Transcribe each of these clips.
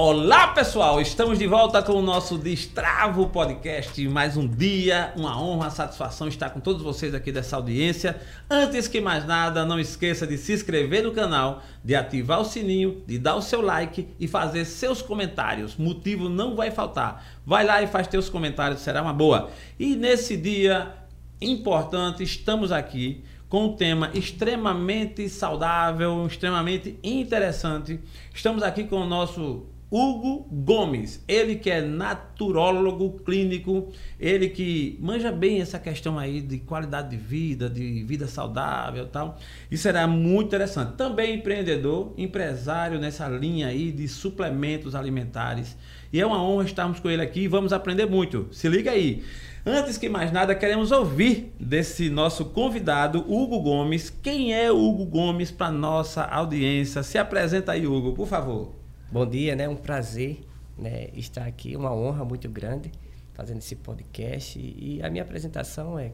Olá pessoal, estamos de volta com o nosso Destravo Podcast. Mais um dia, uma honra, uma satisfação estar com todos vocês aqui dessa audiência. Antes que mais nada, não esqueça de se inscrever no canal, de ativar o sininho, de dar o seu like e fazer seus comentários. Motivo não vai faltar. Vai lá e faz teus comentários, será uma boa. E nesse dia importante, estamos aqui com um tema extremamente saudável, extremamente interessante. Estamos aqui com o nosso Hugo Gomes, ele que é naturólogo clínico, ele que manja bem essa questão aí de qualidade de vida, de vida saudável e tal. Isso será muito interessante. Também empreendedor, empresário nessa linha aí de suplementos alimentares. E é uma honra estarmos com ele aqui e vamos aprender muito. Se liga aí. Antes que mais nada, queremos ouvir desse nosso convidado, Hugo Gomes. Quem é Hugo Gomes para nossa audiência? Se apresenta aí, Hugo, por favor. Bom dia, né? Um prazer né, estar aqui, uma honra muito grande fazendo esse podcast. E a minha apresentação é.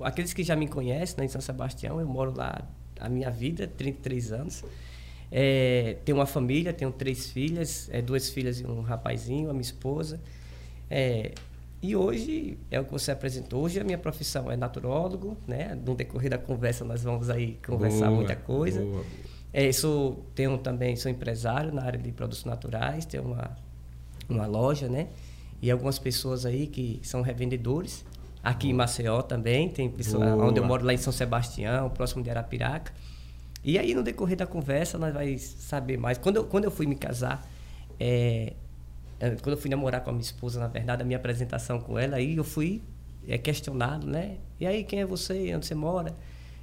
Aqueles que já me conhecem né, em São Sebastião, eu moro lá a minha vida, 33 anos. É, tenho uma família, tenho três filhas, é, duas filhas e um rapazinho, a minha esposa. É, e hoje é o que você apresentou. Hoje a minha profissão é naturólogo, né? No decorrer da conversa nós vamos aí conversar boa, muita coisa. Boa. É, sou, tenho também, sou empresário na área de produtos naturais, tenho uma, uma loja, né? E algumas pessoas aí que são revendedores. Aqui Boa. em Maceió também, tem pessoas onde eu moro lá em São Sebastião, próximo de Arapiraca. E aí, no decorrer da conversa, nós vamos saber mais. Quando eu, quando eu fui me casar, é, é, quando eu fui namorar com a minha esposa, na verdade, a minha apresentação com ela, aí eu fui é, questionado, né? E aí, quem é você? Onde você mora?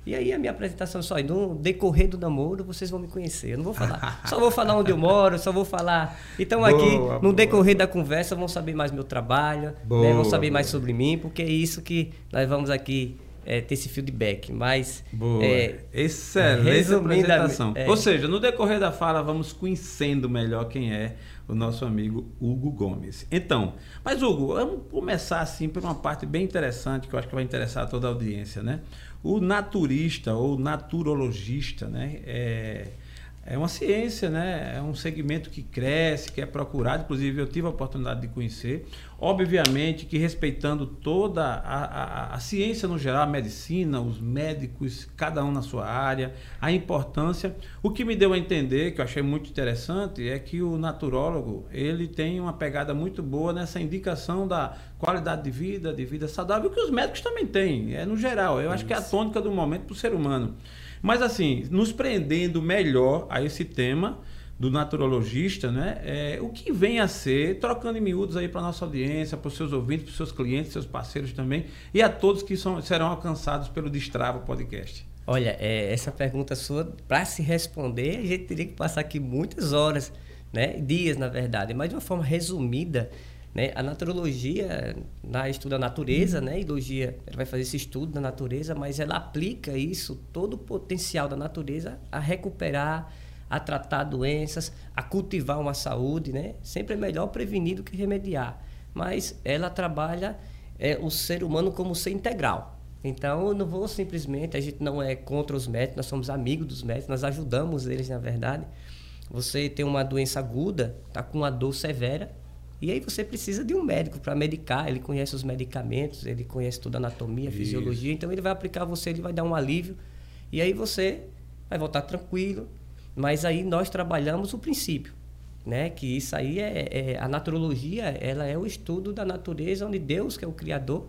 E aí a minha apresentação só, no decorrer do namoro, vocês vão me conhecer. Eu não vou falar. só vou falar onde eu moro, só vou falar. Então boa, aqui, no boa. decorrer da conversa, vão saber mais meu trabalho, né? vão saber mais sobre mim, porque é isso que nós vamos aqui é, ter esse feedback. Mas. Boa. É, Excelente apresentação. É, Ou seja, no decorrer da fala, vamos conhecendo melhor quem é o nosso amigo Hugo Gomes. Então, mas Hugo, vamos começar assim por uma parte bem interessante que eu acho que vai interessar toda a audiência, né? O naturista ou naturologista, né? É, é uma ciência, né? É um segmento que cresce, que é procurado. Inclusive, eu tive a oportunidade de conhecer. Obviamente que respeitando toda a, a, a, ciência no geral, a medicina, os médicos, cada um na sua área, a importância. O que me deu a entender, que eu achei muito interessante, é que o naturólogo ele tem uma pegada muito boa nessa indicação da qualidade de vida, de vida saudável, que os médicos também têm, é no geral. Eu acho que é a tônica do momento para o ser humano. Mas assim, nos prendendo melhor a esse tema do naturologista, né? É, o que vem a ser, trocando em miúdos aí para nossa audiência, para os seus ouvintes, para os seus clientes, seus parceiros também, e a todos que são, serão alcançados pelo Destrava Podcast. Olha, é, essa pergunta sua, para se responder, a gente teria que passar aqui muitas horas, né? dias, na verdade, mas de uma forma resumida, né? A naturologia, na estuda a natureza, né? a ideologia ela vai fazer esse estudo da natureza, mas ela aplica isso, todo o potencial da natureza, a recuperar, a tratar doenças, a cultivar uma saúde. Né? Sempre é melhor prevenir do que remediar. Mas ela trabalha é, o ser humano como ser integral. Então, eu não vou simplesmente, a gente não é contra os médicos, nós somos amigos dos médicos, nós ajudamos eles, na verdade. Você tem uma doença aguda, está com uma dor severa, e aí você precisa de um médico para medicar, ele conhece os medicamentos, ele conhece toda a anatomia, a fisiologia, então ele vai aplicar você, ele vai dar um alívio, e aí você vai voltar tranquilo. Mas aí nós trabalhamos o princípio, né? Que isso aí é, é a naturologia, ela é o estudo da natureza, onde Deus, que é o criador,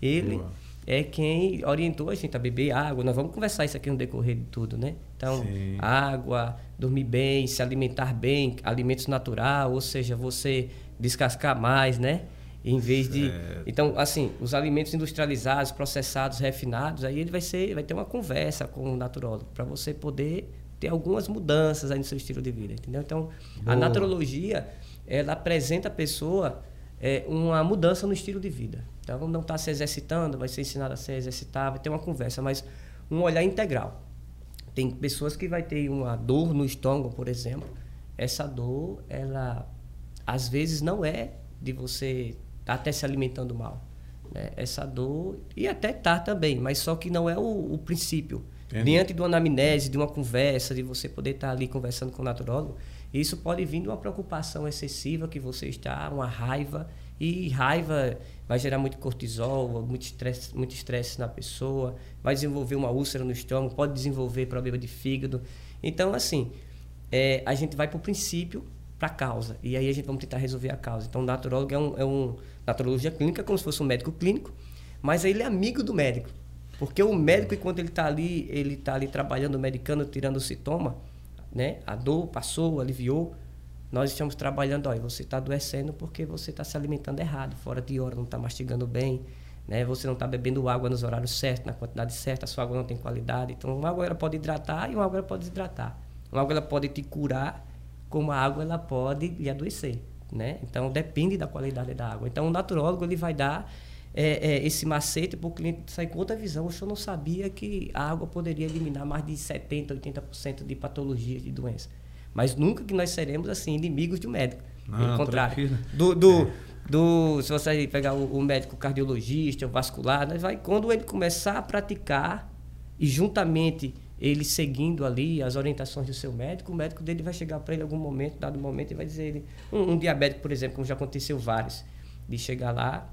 ele Boa. é quem orientou a gente a beber água. Nós vamos conversar isso aqui no decorrer de tudo, né? Então, Sim. água, dormir bem, se alimentar bem, alimentos natural, ou seja, você descascar mais, né? Em vez certo. de. Então, assim, os alimentos industrializados, processados, refinados, aí ele vai ser, vai ter uma conversa com o naturólogo para você poder ter algumas mudanças aí no seu estilo de vida, entendeu? Então, Boa. a naturologia, ela apresenta a pessoa é, uma mudança no estilo de vida. Então, não está se exercitando, vai ser ensinado a se exercitar, vai ter uma conversa, mas um olhar integral. Tem pessoas que vai ter uma dor no estômago, por exemplo. Essa dor, ela às vezes não é de você estar tá até se alimentando mal. Né? Essa dor, e até tá também, mas só que não é o, o princípio. Entendi. Diante de uma anamnese, de uma conversa, de você poder estar ali conversando com o naturólogo, isso pode vir de uma preocupação excessiva que você está, uma raiva, e raiva vai gerar muito cortisol, muito estresse, muito estresse na pessoa, vai desenvolver uma úlcera no estômago, pode desenvolver problema de fígado. Então, assim, é, a gente vai para o princípio, para a causa. E aí a gente vamos tentar resolver a causa. Então, o naturólogo é um, é um naturologia clínica, como se fosse um médico clínico, mas ele é amigo do médico. Porque o médico, enquanto ele está ali, ele está ali trabalhando, medicando, tirando o sintoma, né? A dor passou, aliviou. Nós estamos trabalhando, olha, você está adoecendo porque você está se alimentando errado, fora de hora, não está mastigando bem, né? Você não está bebendo água nos horários certos, na quantidade certa, a sua água não tem qualidade. Então, uma água ela pode hidratar e uma água ela pode desidratar. Uma água ela pode te curar, como a água ela pode lhe adoecer, né? Então, depende da qualidade da água. Então, o naturólogo ele vai dar é, é, esse macete para o cliente sair com outra visão. O senhor não sabia que a água poderia eliminar mais de 70%, 80% de patologias, de doenças. Mas nunca que nós seremos assim inimigos de um médico. Pelo contrário. Do, do, é. do, se você pegar o, o, médico cardiologista, o vascular, nós vai, quando ele começar a praticar e juntamente ele seguindo ali as orientações do seu médico, o médico dele vai chegar para ele em algum momento, dado momento, e vai dizer ele, um, um diabético, por exemplo, como já aconteceu vários, de chegar lá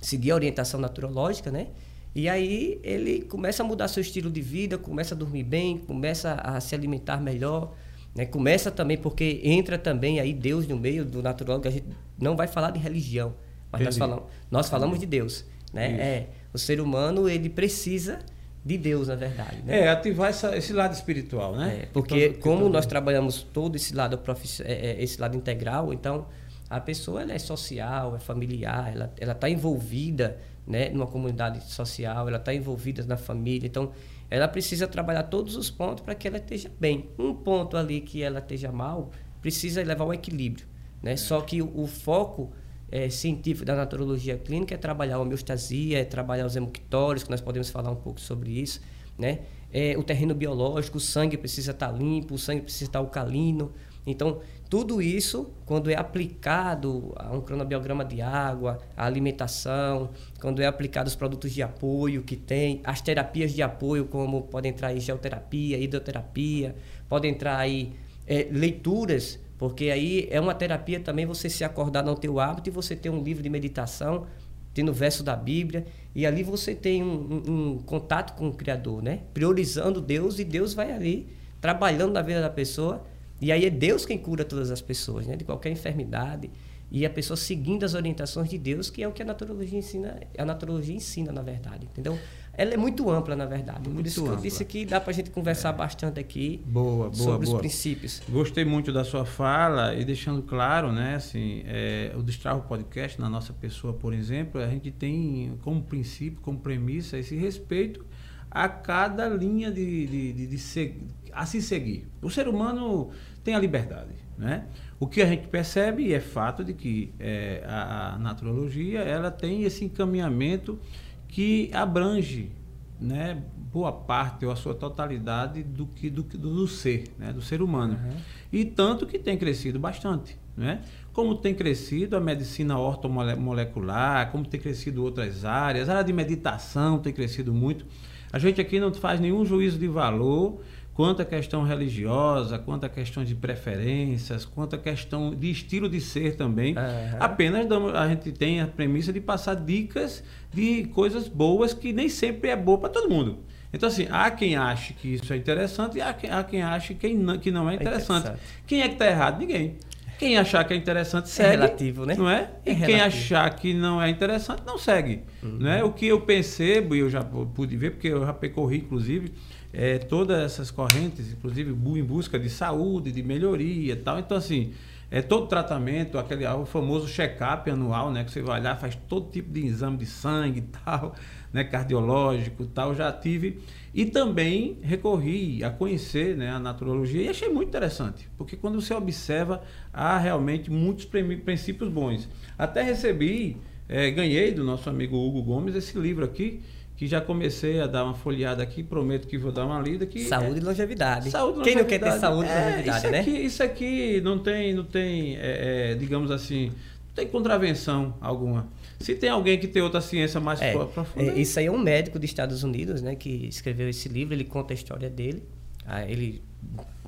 seguir a orientação naturológica, né? E aí ele começa a mudar seu estilo de vida, começa a dormir bem, começa a se alimentar melhor, né? Começa também porque entra também aí Deus no meio do naturólogo, a gente não vai falar de religião, mas nós falamos, nós falamos de Deus, né? É, o ser humano ele precisa de Deus, na verdade. Né? É, ativar essa, esse lado espiritual, né? É, porque como nós trabalhamos todo esse lado, é, é, esse lado integral, então a pessoa é social, é familiar, ela ela está envolvida, né, numa comunidade social, ela está envolvida na família, então ela precisa trabalhar todos os pontos para que ela esteja bem. Um ponto ali que ela esteja mal precisa levar ao equilíbrio, né? É. Só que o, o foco é, científico da naturologia clínica é trabalhar a homeostasia, é trabalhar os hemoctórios, que nós podemos falar um pouco sobre isso, né? É, o terreno biológico, o sangue precisa estar tá limpo, o sangue precisa estar tá alcalino. Então, tudo isso, quando é aplicado a um cronobiograma de água, a alimentação, quando é aplicado os produtos de apoio que tem, as terapias de apoio, como pode entrar aí geoterapia, hidroterapia, pode entrar aí é, leituras, porque aí é uma terapia também você se acordar no teu hábito e você ter um livro de meditação, tendo verso da Bíblia, e ali você tem um, um, um contato com o Criador, né? Priorizando Deus e Deus vai ali trabalhando na vida da pessoa e aí é Deus quem cura todas as pessoas, né? De qualquer enfermidade. E a pessoa seguindo as orientações de Deus, que é o que a naturologia ensina, a naturologia ensina, na verdade. Entendeu? Ela é muito ampla, na verdade. Muito Por isso ampla. que eu disse que dá para a gente conversar é. bastante aqui boa, boa, sobre boa. os princípios. Gostei muito da sua fala e deixando claro, né, assim, é, o Destravo Podcast, na nossa pessoa, por exemplo, a gente tem como princípio, como premissa, esse respeito a cada linha de, de, de, de ser, a se seguir. O ser humano tem a liberdade. Né? O que a gente percebe é fato de que é, a, a naturologia ela tem esse encaminhamento que abrange né, boa parte ou a sua totalidade do que do, do, do ser, né, do ser humano. Uhum. E tanto que tem crescido bastante. Né? Como tem crescido a medicina ortomolecular, como tem crescido outras áreas, a área de meditação tem crescido muito. A gente aqui não faz nenhum juízo de valor quanto à questão religiosa, quanto à questão de preferências, quanto à questão de estilo de ser também. Uhum. Apenas a gente tem a premissa de passar dicas de coisas boas que nem sempre é boa para todo mundo. Então, assim, há quem ache que isso é interessante e há quem, há quem ache que não, que não é interessante. É interessante. Quem é que está errado? Ninguém. Quem achar que é interessante é segue. É relativo, né? Não é? E é quem achar que não é interessante não segue. Uhum. Né? O que eu percebo, e eu já pude ver, porque eu já percorri, inclusive, é, todas essas correntes, inclusive em busca de saúde, de melhoria e tal. Então, assim, é todo tratamento, aquele o famoso check-up anual, né? Que você vai lá, faz todo tipo de exame de sangue e tal, né? Cardiológico e tal, já tive. E também recorri a conhecer né, a naturologia e achei muito interessante, porque quando você observa, há realmente muitos princípios bons. Até recebi, é, ganhei do nosso amigo Hugo Gomes esse livro aqui, que já comecei a dar uma folheada aqui, prometo que vou dar uma lida. Que saúde é, e longevidade. Saúde Quem longevidade. não quer ter saúde e é, longevidade, isso né? Aqui, isso aqui não tem, não tem é, é, digamos assim, tem contravenção alguma. Se tem alguém que tem outra ciência mais é, profunda. É, isso aí é um médico dos Estados Unidos, né, que escreveu esse livro, ele conta a história dele. Ah, ele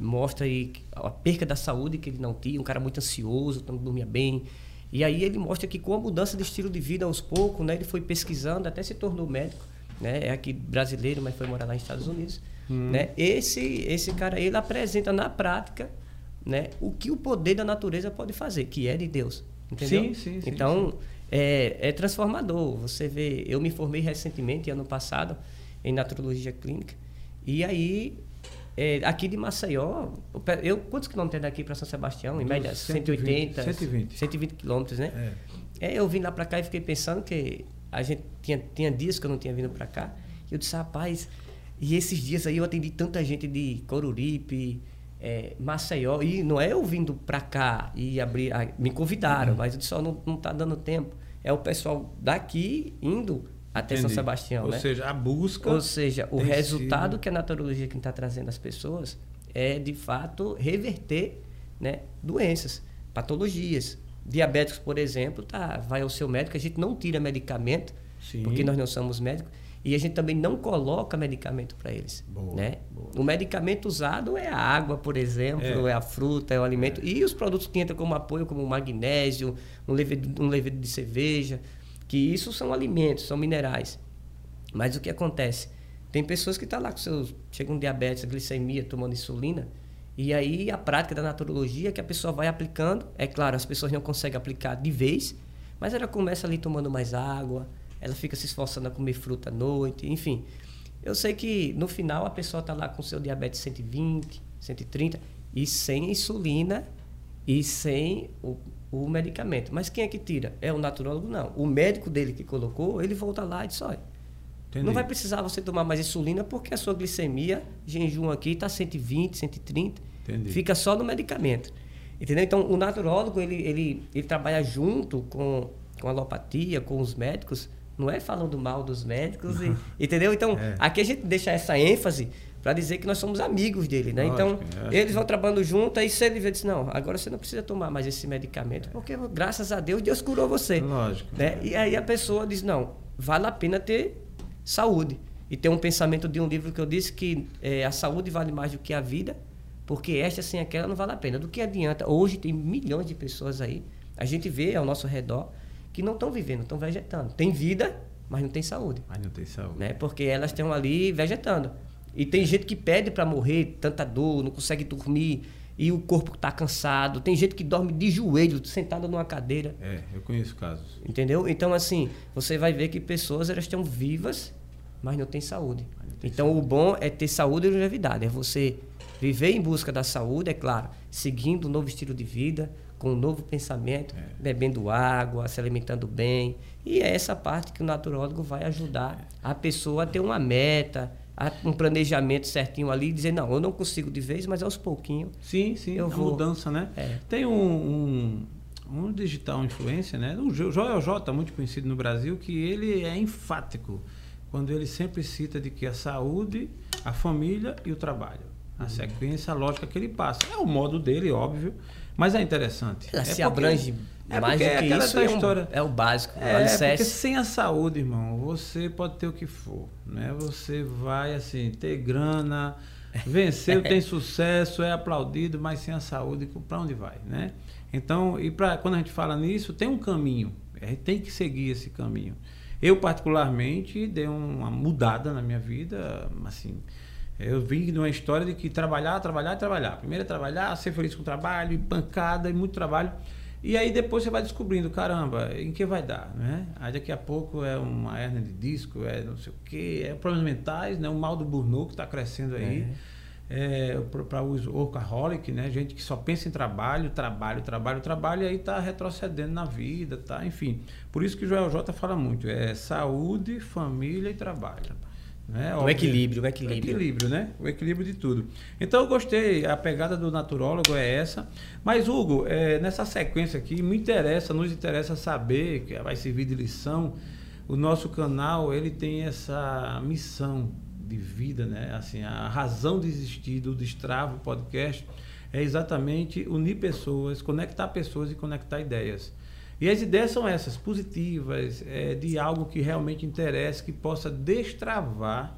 mostra aí a perca da saúde que ele não tinha, um cara muito ansioso, não dormia bem. E aí ele mostra que com a mudança de estilo de vida aos poucos, né, ele foi pesquisando, até se tornou médico, né, é aqui brasileiro, mas foi morar lá nos Estados Unidos. Hum. Né? Esse, esse cara ele apresenta na prática né, o que o poder da natureza pode fazer, que é de Deus. Entendeu? Sim, sim, sim Então, sim. É, é transformador. Você vê, eu me formei recentemente, ano passado, em naturologia clínica. E aí, é, aqui de Maceió, eu, quantos quilômetros é daqui para São Sebastião? Em média, 180, 120. 120 quilômetros, né? É. é. eu vim lá para cá e fiquei pensando que a gente tinha, tinha dias que eu não tinha vindo para cá. E eu disse, rapaz, e esses dias aí eu atendi tanta gente de Coruripe, é, Maceió, e não é eu vindo para cá e abrir, me convidaram, uhum. mas eu disse, ó, não, não tá dando tempo. É o pessoal daqui indo até Entendi. São Sebastião, Ou né? seja, a busca... Ou seja, o resultado sido... que a naturologia que está trazendo às pessoas é, de fato, reverter né, doenças, patologias. Diabéticos, por exemplo, tá, vai ao seu médico, a gente não tira medicamento, Sim. porque nós não somos médicos, e a gente também não coloca medicamento para eles. Boa, né? Boa. O medicamento usado é a água, por exemplo, é, é a fruta, é o alimento. É. E os produtos que entram como apoio, como magnésio, um levedo, um levedo de cerveja, que isso são alimentos, são minerais. Mas o que acontece? Tem pessoas que estão tá lá com seus. chegam diabetes, glicemia, tomando insulina. E aí a prática da naturologia que a pessoa vai aplicando. É claro, as pessoas não conseguem aplicar de vez, mas ela começa ali tomando mais água, ela fica se esforçando a comer fruta à noite, enfim. Eu sei que no final a pessoa está lá com seu diabetes 120, 130 e sem insulina e sem o, o medicamento. Mas quem é que tira? É o naturólogo? Não. O médico dele que colocou, ele volta lá e diz: olha, Entendi. não vai precisar você tomar mais insulina porque a sua glicemia, jejum aqui, está 120, 130. Entendi. Fica só no medicamento. Entendeu? Então, o naturólogo, ele, ele, ele trabalha junto com, com a alopatia, com os médicos, não é falando mal dos médicos, e, entendeu? Então, é. aqui a gente deixa essa ênfase para dizer que nós somos amigos dele, né? Lógico, então, é. eles vão trabalhando junto, aí se ele vê, diz, não, agora você não precisa tomar mais esse medicamento, porque graças a Deus, Deus curou você. Lógico. Né? E aí a pessoa diz, não, vale a pena ter saúde. E tem um pensamento de um livro que eu disse que é, a saúde vale mais do que a vida, porque esta sem aquela não vale a pena. Do que adianta? Hoje tem milhões de pessoas aí, a gente vê ao nosso redor, que não estão vivendo, estão vegetando. Tem vida, mas não tem saúde. Mas não tem saúde. Né? Porque elas estão ali vegetando. E tem gente que pede para morrer, tanta dor, não consegue dormir e o corpo está cansado. Tem gente que dorme de joelho, sentado numa cadeira. É, eu conheço casos. Entendeu? Então, assim, você vai ver que pessoas elas estão vivas, mas não têm saúde. Não tem então, saúde. o bom é ter saúde e longevidade. É você viver em busca da saúde, é claro, seguindo um novo estilo de vida, com um novo pensamento, é. bebendo água, se alimentando bem. E é essa parte que o naturólogo vai ajudar é. a pessoa a ter uma meta, um planejamento certinho ali, dizer, não, eu não consigo de vez, mas aos pouquinhos. Sim, sim, eu é vou... mudança, né? É. Tem um, um, um, digital influencer, né? O Joel J, muito conhecido no Brasil, que ele é enfático quando ele sempre cita de que a saúde, a família e o trabalho. A uhum. sequência, a lógica que ele passa. É o modo dele, óbvio. Mas é interessante. Ela é se porque, abrange é mais do que isso. É, história, é, um, é o básico. É, é porque sem a saúde, irmão, você pode ter o que for. Né? Você vai assim, ter grana, venceu, tem sucesso, é aplaudido, mas sem a saúde, para onde vai? Né? Então, e pra, quando a gente fala nisso, tem um caminho. A gente tem que seguir esse caminho. Eu, particularmente, dei uma mudada na minha vida, assim eu vim de uma história de que trabalhar, trabalhar, trabalhar. Primeiro é trabalhar, ser feliz com o trabalho, e pancada e muito trabalho. E aí depois você vai descobrindo, caramba, em que vai dar, né? Aí daqui a pouco é uma hernia de disco, é não sei o quê, é problemas mentais, né? O mal do burnout que está crescendo aí. É. é para o workaholic, né? Gente que só pensa em trabalho, trabalho, trabalho, trabalho, e aí está retrocedendo na vida, tá? Enfim, por isso que o Joel J fala muito, é saúde, família e trabalho. Né? O equilíbrio, o equilíbrio. O equilíbrio, né? O equilíbrio de tudo. Então eu gostei, a pegada do naturólogo é essa. Mas, Hugo, é, nessa sequência aqui, me interessa, nos interessa saber, que vai servir de lição, o nosso canal, ele tem essa missão de vida, né? Assim, a razão de existir do Destravo Podcast é exatamente unir pessoas, conectar pessoas e conectar ideias. E as ideias são essas, positivas, é, de algo que realmente interessa, que possa destravar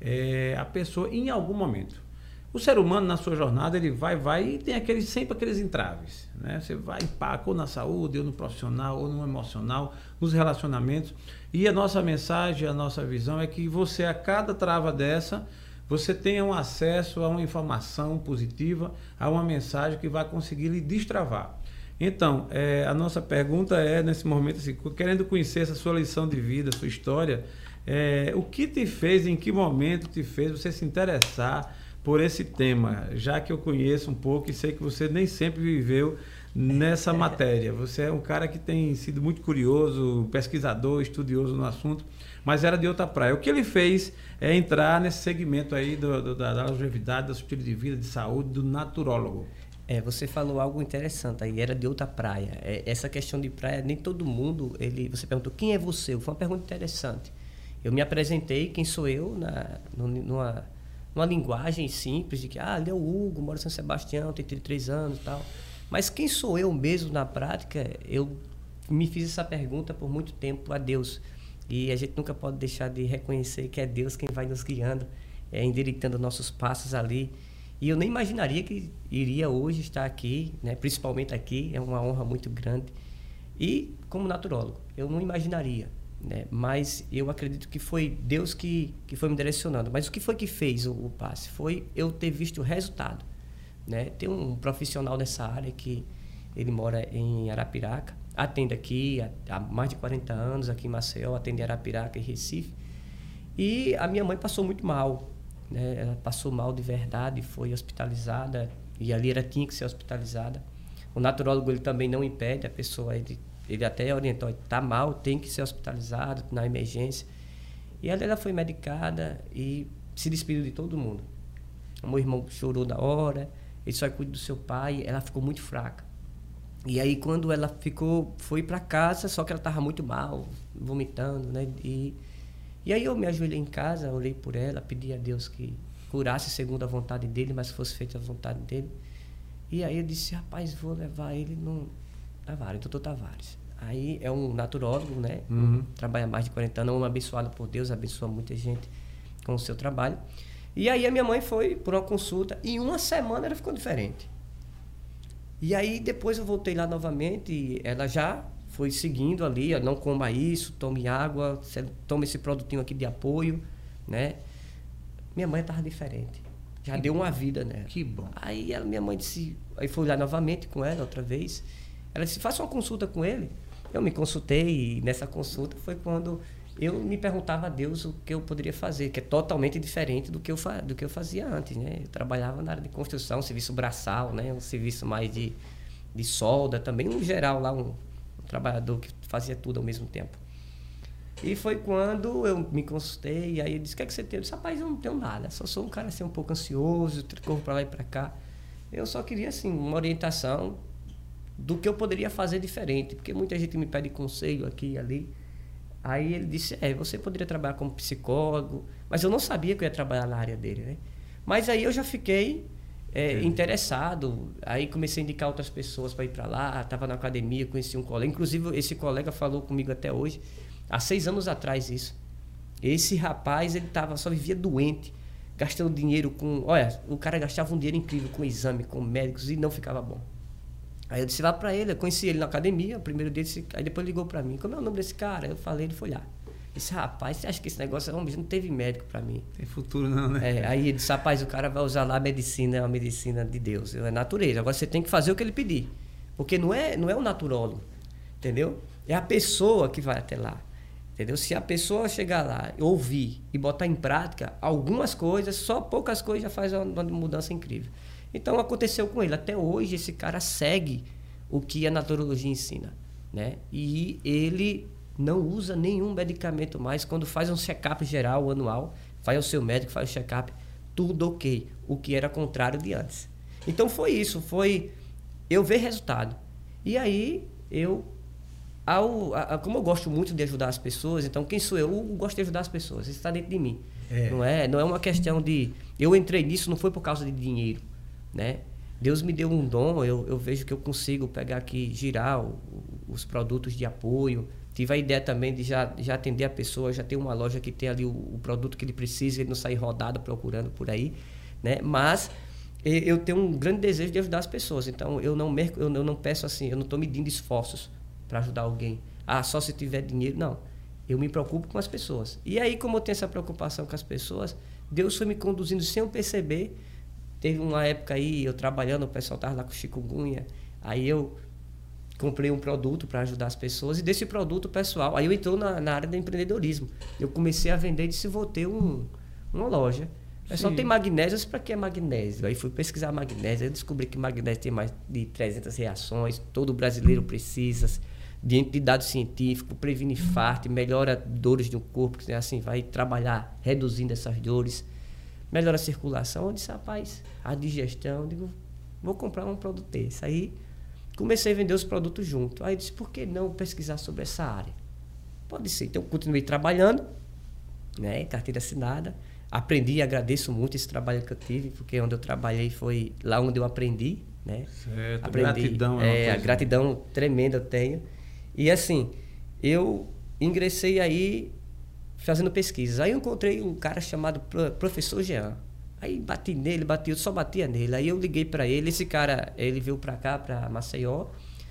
é, a pessoa em algum momento. O ser humano, na sua jornada, ele vai, vai e tem aqueles, sempre aqueles entraves. Né? Você vai empaca ou na saúde, ou no profissional, ou no emocional, nos relacionamentos. E a nossa mensagem, a nossa visão é que você, a cada trava dessa, você tenha um acesso a uma informação positiva, a uma mensagem que vai conseguir lhe destravar. Então, é, a nossa pergunta é, nesse momento, assim, querendo conhecer essa sua lição de vida, sua história, é, o que te fez, em que momento te fez você se interessar por esse tema, já que eu conheço um pouco e sei que você nem sempre viveu nessa matéria. Você é um cara que tem sido muito curioso, pesquisador, estudioso no assunto, mas era de outra praia. O que ele fez é entrar nesse segmento aí do, do, da, da longevidade, do estilo de vida, de saúde, do naturólogo. É, você falou algo interessante aí, era de outra praia. É, essa questão de praia, nem todo mundo, ele, você perguntou, quem é você? Foi uma pergunta interessante. Eu me apresentei, quem sou eu, na, numa uma linguagem simples de que, ah, ele é o Hugo, mora em São Sebastião, tem 33 anos e tal. Mas quem sou eu mesmo na prática? Eu me fiz essa pergunta por muito tempo a Deus. E a gente nunca pode deixar de reconhecer que é Deus quem vai nos guiando, é, endireitando nossos passos ali. E eu nem imaginaria que iria hoje estar aqui, né? principalmente aqui, é uma honra muito grande. E como naturólogo, eu não imaginaria. Né? Mas eu acredito que foi Deus que, que foi me direcionando. Mas o que foi que fez o, o passe? Foi eu ter visto o resultado. Né? Tem um profissional nessa área que ele mora em Arapiraca, atende aqui há, há mais de 40 anos, aqui em Maceió, atende Arapiraca e Recife. E a minha mãe passou muito mal. Né? Ela passou mal de verdade, foi hospitalizada, e ali ela tinha que ser hospitalizada. O naturólogo ele também não impede a pessoa de ele até orientou, está mal, tem que ser hospitalizado na emergência. E ela, ela foi medicada e se despediu de todo mundo. O meu irmão chorou da hora, ele só cuida do seu pai, ela ficou muito fraca. E aí quando ela ficou, foi para casa, só que ela estava muito mal, vomitando, né? E, e aí eu me ajoelhei em casa, orei por ela, pedi a Deus que curasse segundo a vontade dele, mas fosse feita a vontade dele. E aí eu disse, rapaz, vou levar ele num, Tavares, doutor Tavares. Aí é um naturólogo, né? Uhum. Trabalha mais de 40 anos, um abençoado por Deus, abençoa muita gente com o seu trabalho. E aí a minha mãe foi por uma consulta e em uma semana ela ficou diferente. E aí depois eu voltei lá novamente e ela já foi seguindo ali, não coma isso, tome água, tome esse produtinho aqui de apoio, né? Minha mãe estava diferente. Já que deu bom. uma vida nela. Que bom. Aí ela, minha mãe disse, aí fui lá novamente com ela outra vez. Ela disse, faça uma consulta com ele. Eu me consultei e nessa consulta foi quando eu me perguntava a Deus o que eu poderia fazer, que é totalmente diferente do que eu, do que eu fazia antes, né? Eu trabalhava na área de construção, um serviço braçal, né? Um serviço mais de, de solda também, no geral lá, um trabalhador que fazia tudo ao mesmo tempo. E foi quando eu me consultei, e aí ele disse, o que, é que você tem? Eu disse, rapaz, eu não tenho nada, só sou um cara assim um pouco ansioso, corro para lá e para cá. Eu só queria, assim, uma orientação do que eu poderia fazer diferente, porque muita gente me pede conselho aqui e ali. Aí ele disse: É, você poderia trabalhar como psicólogo, mas eu não sabia que eu ia trabalhar na área dele, né? Mas aí eu já fiquei é, interessado, aí comecei a indicar outras pessoas para ir para lá. Estava na academia, conheci um colega, inclusive esse colega falou comigo até hoje, há seis anos atrás isso. Esse rapaz ele tava só vivia doente, gastando dinheiro com, olha, o cara gastava um dinheiro incrível com exame, com médicos e não ficava bom. Aí eu disse lá para ele, eu conheci ele na academia, o primeiro dia, disse, aí depois ligou para mim, como é o nome desse cara? Eu falei, ele foi lá. Disse, rapaz, você acha que esse negócio é um não teve médico para mim. Tem futuro não, né? É, aí ele disse, rapaz, o cara vai usar lá a medicina, a medicina de Deus, é natureza. Agora você tem que fazer o que ele pedir. Porque não é, não é o naturólogo, entendeu? É a pessoa que vai até lá. Entendeu? Se a pessoa chegar lá, ouvir e botar em prática algumas coisas, só poucas coisas já faz uma mudança incrível. Então aconteceu com ele. Até hoje esse cara segue o que a naturologia ensina, né? E ele não usa nenhum medicamento mais quando faz um check-up geral anual, faz o seu médico, faz o check-up, tudo ok, o que era contrário de antes. Então foi isso, foi eu ver resultado. E aí eu ao, a, como eu gosto muito de ajudar as pessoas, então quem sou eu? Eu gosto de ajudar as pessoas, isso está dentro de mim. É. Não é, não é uma questão de eu entrei nisso não foi por causa de dinheiro né? Deus me deu um dom, eu, eu vejo que eu consigo pegar aqui, girar o, o os produtos de apoio. Tive a ideia também de já, já atender a pessoa, já ter uma loja que tem ali o, o produto que ele precisa, ele não sair rodado procurando por aí. Né? Mas eu tenho um grande desejo de ajudar as pessoas. Então, eu não, merco, eu não peço assim, eu não estou medindo esforços para ajudar alguém. Ah, só se tiver dinheiro. Não. Eu me preocupo com as pessoas. E aí, como eu tenho essa preocupação com as pessoas, Deus foi me conduzindo sem eu perceber. Teve uma época aí, eu trabalhando, o pessoal estava lá com chikungunya. Aí eu comprei um produto para ajudar as pessoas. E desse produto, pessoal, aí eu entrou na, na área do empreendedorismo. Eu comecei a vender e disse, vou ter um, uma loja é só tem magnésio, para que é magnésio? Aí fui pesquisar magnésio, aí descobri que magnésio tem mais de 300 reações, todo brasileiro precisa, diante de dados científicos, previne infarto, melhora dores do corpo, que assim, vai trabalhar reduzindo essas dores, melhora a circulação. Eu disse, rapaz, a digestão, eu digo, vou comprar um produto desse. Aí comecei a vender os produtos junto. Aí eu disse, por que não pesquisar sobre essa área? Pode ser. Então, continuei trabalhando, né, carteira assinada, aprendi e agradeço muito esse trabalho que eu tive, porque onde eu trabalhei foi lá onde eu aprendi, né? Certo, aprendi, gratidão. É, a gratidão tremenda eu tenho. E assim, eu ingressei aí fazendo pesquisas. Aí eu encontrei um cara chamado Professor Jean. Aí bati nele, bati, eu só batia nele. Aí eu liguei para ele, esse cara, ele veio para cá, para Maceió,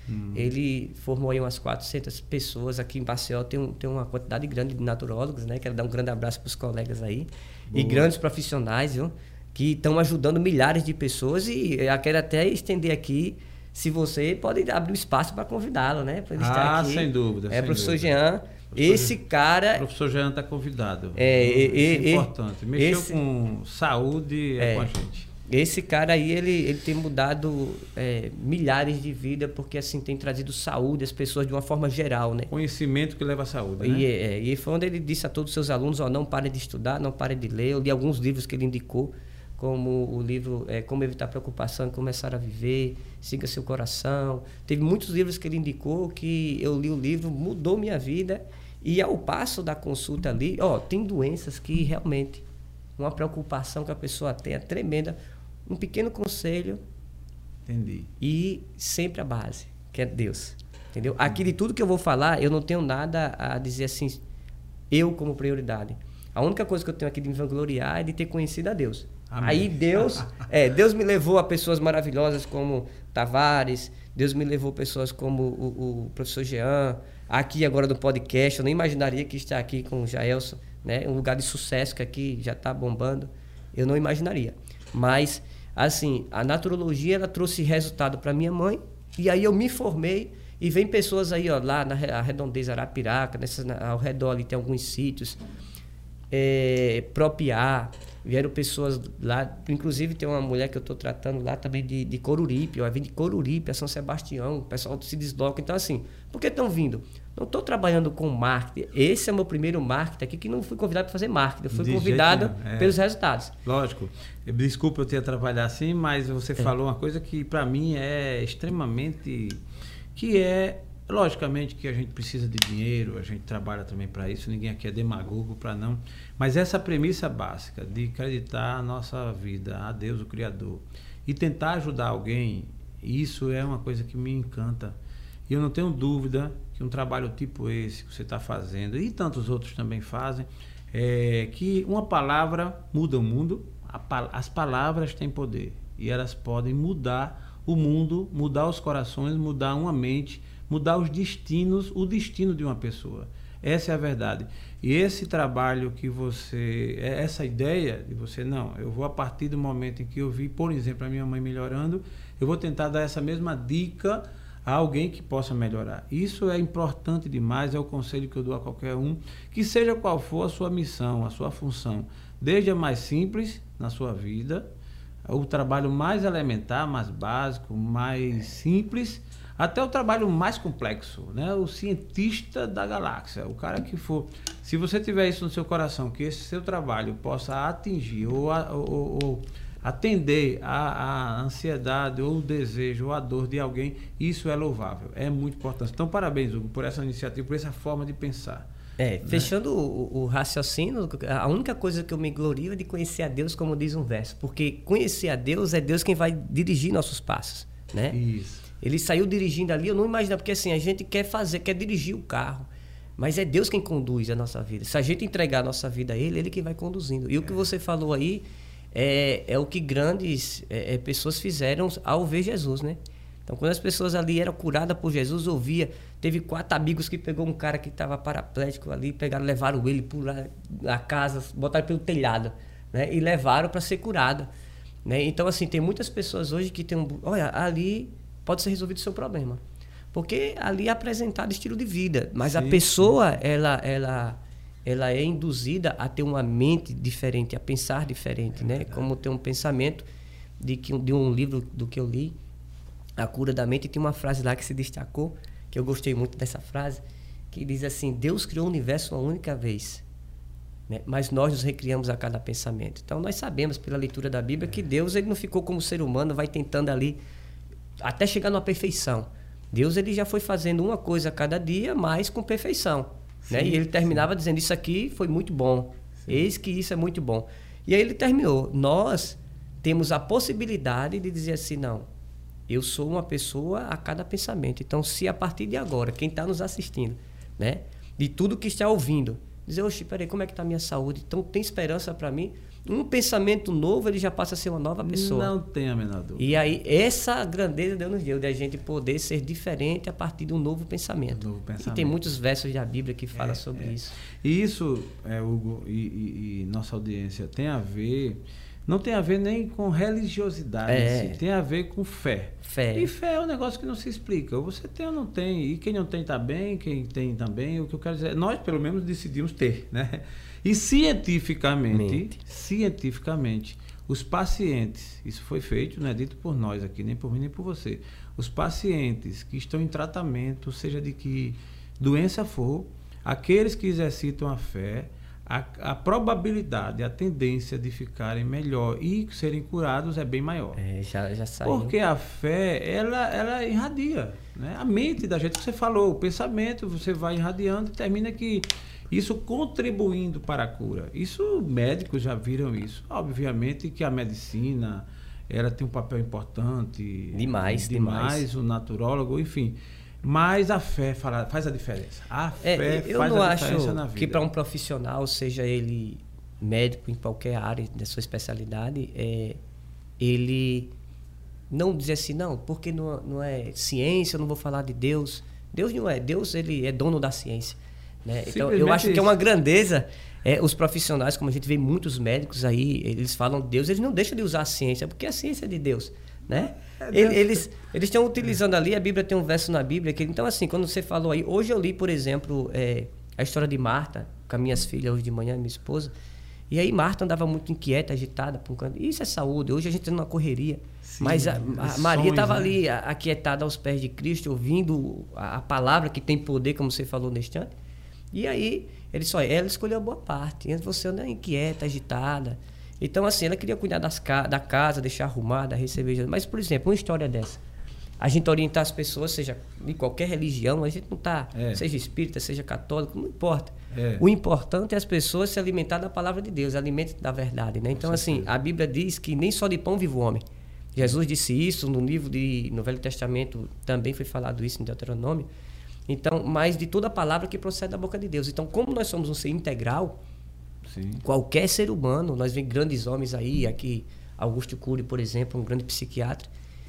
Hum. Ele formou aí umas 400 pessoas aqui em Maceió. Tem, um, tem uma quantidade grande de naturólogos, né? Quero dar um grande abraço para os colegas aí. Boa. E grandes profissionais, viu? Que estão ajudando milhares de pessoas. E eu quero até estender aqui, se você pode abrir um espaço para convidá-lo, né? Para ele ah, estar aqui. sem dúvida. É, sem professor dúvida. Jean. Esse cara. O professor Jean está convidado. É, é, é importante. Mexeu esse, com saúde é, é com a gente. Esse cara aí, ele, ele tem mudado é, milhares de vidas, porque assim tem trazido saúde às pessoas de uma forma geral, né? Conhecimento que leva à saúde, né? E, é, e foi onde ele disse a todos os seus alunos, ó, não parem de estudar, não parem de ler. Eu li alguns livros que ele indicou, como o livro é, Como Evitar Preocupação e Começar a Viver, Siga Seu Coração. Teve muitos livros que ele indicou que eu li o livro, mudou minha vida. E ao passo da consulta ali, ó, tem doenças que realmente uma preocupação que a pessoa tem é tremenda um pequeno conselho. Entendi. E sempre a base, que é Deus. Entendeu? Aqui de tudo que eu vou falar, eu não tenho nada a dizer assim, eu como prioridade. A única coisa que eu tenho aqui de me vangloriar é de ter conhecido a Deus. Amém. Aí Deus, é, Deus me levou a pessoas maravilhosas como Tavares, Deus me levou a pessoas como o, o, professor Jean, aqui agora do podcast, eu nem imaginaria que estar aqui com o Jaelson, né? Um lugar de sucesso que aqui já está bombando, eu não imaginaria. Mas Assim, a naturologia ela trouxe resultado para minha mãe e aí eu me formei e vem pessoas aí, ó, lá na redondeza Arapiraca, nessa, ao redor ali tem alguns sítios, é, Propiar, vieram pessoas lá, inclusive tem uma mulher que eu estou tratando lá também de, de Coruripe, ó, vem de Coruripe a São Sebastião, o pessoal se desloca. Então, assim, por que estão vindo? Não estou trabalhando com marketing. Esse é o meu primeiro marketing aqui, que não fui convidado para fazer marketing. Eu fui de convidado é. pelos resultados. Lógico. Desculpa eu ter trabalhado assim, mas você é. falou uma coisa que para mim é extremamente... Que é Logicamente que a gente precisa de dinheiro, a gente trabalha também para isso, ninguém aqui é demagogo para não. Mas essa premissa básica de acreditar a nossa vida a Deus, o Criador, e tentar ajudar alguém, isso é uma coisa que me encanta. E eu não tenho dúvida que um trabalho tipo esse que você está fazendo, e tantos outros também fazem, é que uma palavra muda o mundo, as palavras têm poder e elas podem mudar o mundo, mudar os corações, mudar uma mente mudar os destinos, o destino de uma pessoa. Essa é a verdade. E esse trabalho que você, é essa ideia de você, não, eu vou a partir do momento em que eu vi, por exemplo, a minha mãe melhorando, eu vou tentar dar essa mesma dica a alguém que possa melhorar. Isso é importante demais, é o conselho que eu dou a qualquer um, que seja qual for a sua missão, a sua função, desde a mais simples na sua vida, o trabalho mais elementar, mais básico, mais simples, até o trabalho mais complexo, né? O cientista da galáxia, o cara que for. Se você tiver isso no seu coração, que esse seu trabalho possa atingir ou, ou, ou atender a, a, ansiedade ou o desejo ou a dor de alguém, isso é louvável, é muito importante. Então, parabéns, Hugo, por essa iniciativa, por essa forma de pensar. É, né? fechando o, o, raciocínio, a única coisa que eu me glorio é de conhecer a Deus, como diz um verso, porque conhecer a Deus é Deus quem vai dirigir nossos passos, né? Isso. Ele saiu dirigindo ali, eu não imagino, porque assim, a gente quer fazer, quer dirigir o carro. Mas é Deus quem conduz a nossa vida. Se a gente entregar a nossa vida a Ele, Ele que vai conduzindo. E o que é. você falou aí é, é o que grandes é, é, pessoas fizeram ao ver Jesus, né? Então, quando as pessoas ali eram curadas por Jesus, ouvia. Teve quatro amigos que pegou um cara que estava paraplético ali, pegaram, levaram ele por a casa, botaram pelo telhado, né? E levaram para ser curado. Né? Então, assim, tem muitas pessoas hoje que tem um. Olha, ali pode ser resolvido o seu problema. Porque ali é apresentado estilo de vida. Mas sim, a pessoa, sim. ela, ela, ela é induzida a ter uma mente diferente, a pensar diferente, é né? Como ter um pensamento de, que, de um livro do que eu li, A Cura da Mente, tem uma frase lá que se destacou, que eu gostei muito dessa frase, que diz assim: Deus criou o universo uma única vez. Né? Mas nós nos recriamos a cada pensamento. Então nós sabemos pela leitura da Bíblia que Deus ele não ficou como ser humano, vai tentando ali até chegar numa perfeição. Deus ele já foi fazendo uma coisa a cada dia, mas com perfeição. Sim, né? E ele terminava sim. dizendo: Isso aqui foi muito bom. Sim. Eis que isso é muito bom. E aí ele terminou. Nós temos a possibilidade de dizer assim: Não, eu sou uma pessoa a cada pensamento. Então, se a partir de agora, quem está nos assistindo, né, de tudo que está ouvindo, dizer: Oxe, peraí, como é que está a minha saúde? Então, tem esperança para mim? Um pensamento novo, ele já passa a ser uma nova pessoa. Não tem a menor dúvida. E aí, essa grandeza Deus nos deu, de a gente poder ser diferente a partir de um novo pensamento. Um novo pensamento. E tem muitos versos da Bíblia que falam é, sobre é. isso. E isso, é, Hugo, e, e, e, nossa audiência, tem a ver. Não tem a ver nem com religiosidade, é. tem a ver com fé. Fé. E fé é um negócio que não se explica. Você tem ou não tem. E quem não tem está bem, quem tem também. O que eu quero dizer, nós pelo menos decidimos ter, né? E cientificamente, Mente. cientificamente, os pacientes, isso foi feito, não é dito por nós aqui, nem por mim, nem por você. Os pacientes que estão em tratamento, seja de que doença for, aqueles que exercitam a fé, a, a, probabilidade, a tendência de ficarem melhor e serem curados é bem maior. É, já, já saiu. Porque a fé, ela, ela irradia. Né? A mente da gente, que você falou, o pensamento, você vai irradiando e termina que isso contribuindo para a cura. Isso médicos já viram isso. Obviamente que a medicina ela tem um papel importante. Demais, demais. demais. O naturólogo, enfim. Mas a fé faz a diferença. A é, fé eu faz não a diferença acho na vida. Que para um profissional, seja ele médico em qualquer área da sua especialidade, é, ele não dizer assim, não, porque não, não é ciência, eu não vou falar de Deus. Deus não é. Deus ele é dono da ciência. Né? Então, eu acho que é uma grandeza. É, os profissionais, como a gente vê muitos médicos aí, eles falam de Deus, eles não deixam de usar a ciência, porque a ciência é de Deus. Né? É eles eles estão utilizando ali, a Bíblia tem um verso na Bíblia, que então assim, quando você falou aí, hoje eu li, por exemplo, é, a história de Marta, com as minhas filhas hoje de manhã, minha esposa, e aí Marta andava muito inquieta, agitada, por um canto. Isso é saúde, hoje a gente está numa correria. Sim, Mas a, a Maria estava né? ali aquietada aos pés de Cristo, ouvindo a, a palavra que tem poder, como você falou neste ano. E aí, ele só, ela escolheu a boa parte. Antes você anda inquieta, agitada. Então, assim, ela queria cuidar das, da casa, deixar arrumada, receber. Mas, por exemplo, uma história dessa. A gente orientar as pessoas, seja de qualquer religião, a gente não está, é. seja espírita, seja católico, não importa. É. O importante é as pessoas se alimentar da palavra de Deus, alimento da verdade. Né? Então, assim, a Bíblia diz que nem só de pão vive o homem. Jesus disse isso no livro de no Velho Testamento, também foi falado isso em Deuteronômio. Então, mas de toda a palavra que procede da boca de Deus. Então, como nós somos um ser integral, Sim. qualquer ser humano, nós vemos grandes homens aí, aqui Augusto Cury, por exemplo, um grande psiquiatra,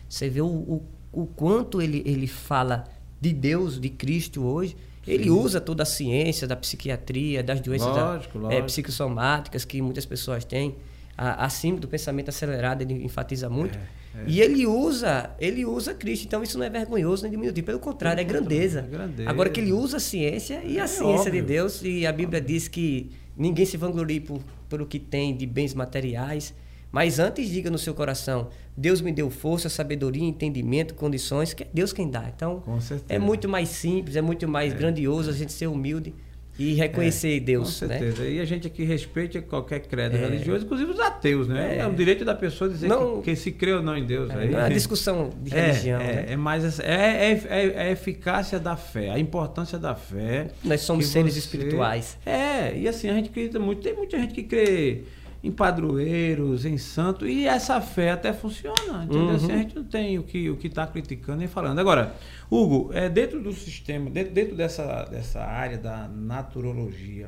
você vê o, o, o quanto ele, ele fala de Deus, de Cristo hoje. Sim. Ele usa toda a ciência da psiquiatria, das doenças lógico, da, lógico. É, psicossomáticas que muitas pessoas têm. A, acima do pensamento acelerado, ele enfatiza muito. É. É. E ele usa, ele usa Cristo. Então isso não é vergonhoso nem diminutivo. Pelo contrário, é grandeza. é grandeza. Agora que ele usa a ciência e a é ciência óbvio. de Deus. E a Bíblia diz que ninguém se vanglorie por, por o que tem de bens materiais. Mas antes diga no seu coração, Deus me deu força, sabedoria, entendimento, condições, que é Deus quem dá. Então, é muito mais simples, é muito mais é. grandioso a gente ser humilde e reconhecer é, Deus. Com né? certeza. Né? E a gente aqui respeita qualquer credo é. religioso, inclusive os ateus, né? É, é o direito da pessoa dizer não, que, que, se crê ou não em Deus. É, não é discussão de é, religião. É, né? é mais é, é, é, a eficácia da fé, a importância da fé. Nós somos seres você, espirituais. É, e assim, a gente acredita muito. Tem muita gente que crê em padroeiros, em santo, e essa fé até funciona, entendeu? Uhum. Assim, a gente não tem o que o que está criticando nem falando. Agora, Hugo, é, dentro do sistema, dentro, dentro dessa, dessa área da naturologia,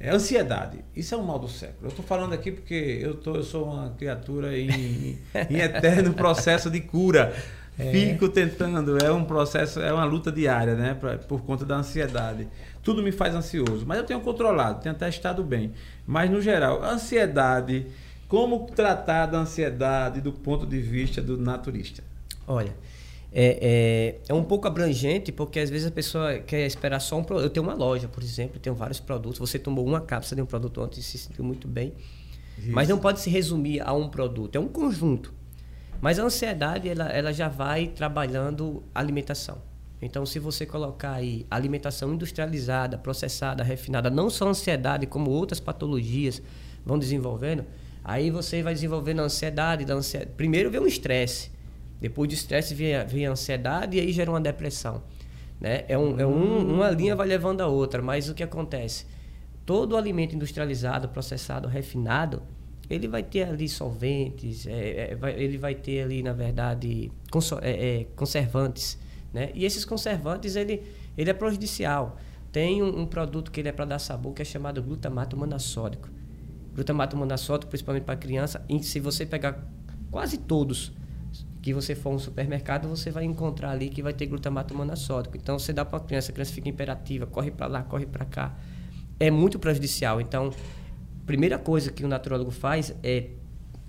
é ansiedade. Isso é um mal do século. Eu estou falando aqui porque eu, tô, eu sou uma criatura em, em eterno processo de cura. É. Fico tentando, é um processo, é uma luta diária, né? Pra, por conta da ansiedade. Tudo me faz ansioso, mas eu tenho controlado, tenho até estado bem. Mas no geral, ansiedade, como tratar da ansiedade do ponto de vista do naturista? Olha, é, é, é, um pouco abrangente, porque às vezes a pessoa quer esperar só um produto. Eu tenho uma loja, por exemplo, tenho vários produtos. Você tomou uma cápsula de um produto ontem e se sentiu muito bem. Isso. Mas não pode se resumir a um produto, é um conjunto. Mas a ansiedade, ela, ela já vai trabalhando alimentação. Então, se você colocar aí alimentação industrializada, processada, refinada, não só ansiedade, como outras patologias vão desenvolvendo, aí você vai desenvolvendo a ansiedade. Da ansiedade. Primeiro vem o estresse, depois do estresse vem, a, vem a ansiedade e aí gera uma depressão. Né? É, um, é um, uma linha vai levando a outra, mas o que acontece? Todo alimento industrializado, processado, refinado, ele vai ter ali solventes, é, é, vai, ele vai ter ali, na verdade, é, é, conservantes. Né? E esses conservantes, ele, ele é prejudicial. Tem um, um produto que ele é para dar sabor, que é chamado glutamato monossódico. Glutamato monossódico, principalmente para criança, e se você pegar quase todos que você for um supermercado, você vai encontrar ali que vai ter glutamato monossódico. Então, você dá para a criança, a criança fica imperativa, corre para lá, corre para cá. É muito prejudicial. Então, primeira coisa que o naturólogo faz é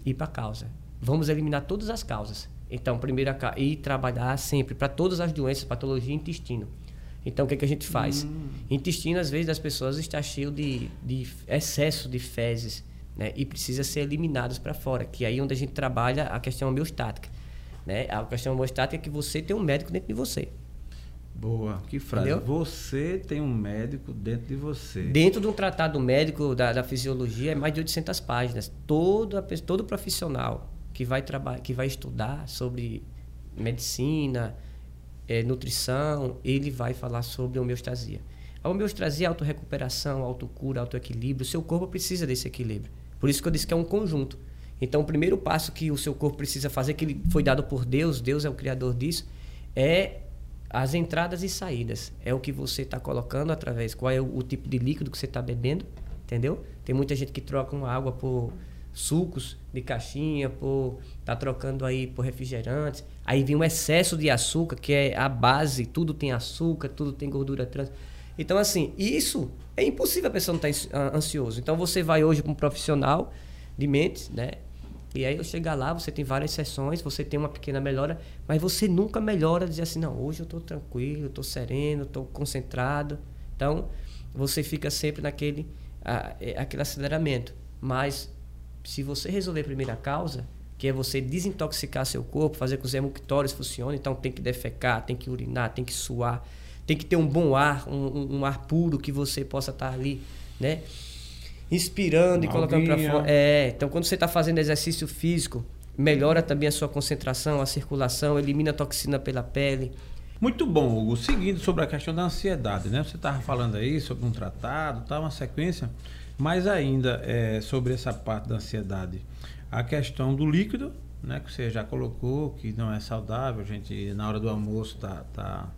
ir para a causa. Vamos eliminar todas as causas. Então, primeiro, e trabalhar sempre para todas as doenças, patologia intestino. Então, o que, é que a gente faz? Hum. Intestino, às vezes, das pessoas está cheio de, de excesso de fezes né? e precisa ser eliminados para fora, que é aí onde a gente trabalha a questão homeostática. Né? A questão homeostática é que você tem um médico dentro de você. Boa, que frase. Entendeu? Você tem um médico dentro de você. Dentro de um tratado médico da, da fisiologia é mais de 800 páginas. Todo, todo profissional que vai, trabalhar, que vai estudar sobre medicina, é, nutrição, ele vai falar sobre homeostasia. A homeostasia é autorrecuperação, autocura, autoequilíbrio. O seu corpo precisa desse equilíbrio. Por isso que eu disse que é um conjunto. Então, o primeiro passo que o seu corpo precisa fazer, que ele foi dado por Deus, Deus é o criador disso, é as entradas e saídas. É o que você está colocando através, qual é o, o, tipo de líquido que você está bebendo, entendeu? Tem muita gente que troca uma água por sucos de caixinha, por tá trocando aí por refrigerantes. Aí vem um excesso de açúcar, que é a base, tudo tem açúcar, tudo tem gordura trans. Então, assim, isso é impossível a pessoa não estar tá ansioso. Então, você vai hoje com um profissional de mentes, né? E aí eu chegar lá, você tem várias sessões, você tem uma pequena melhora, mas você nunca melhora dizer assim, não, hoje eu estou tranquilo, estou sereno, estou concentrado. Então, você fica sempre naquele a, é, aquele aceleramento. Mas se você resolver a primeira causa, que é você desintoxicar seu corpo, fazer com que os hemoctórios funcionem, então tem que defecar, tem que urinar, tem que suar, tem que ter um bom ar, um, um ar puro que você possa estar ali, né? inspirando e colocando para fora. É, então quando você está fazendo exercício físico, melhora também a sua concentração, a circulação, elimina a toxina pela pele. Muito bom, Hugo. Seguindo sobre a questão da ansiedade, né? Você estava falando aí sobre um tratado, tá uma sequência, mas ainda é, sobre essa parte da ansiedade, a questão do líquido, né? Que você já colocou, que não é saudável, a gente na hora do almoço tá, tá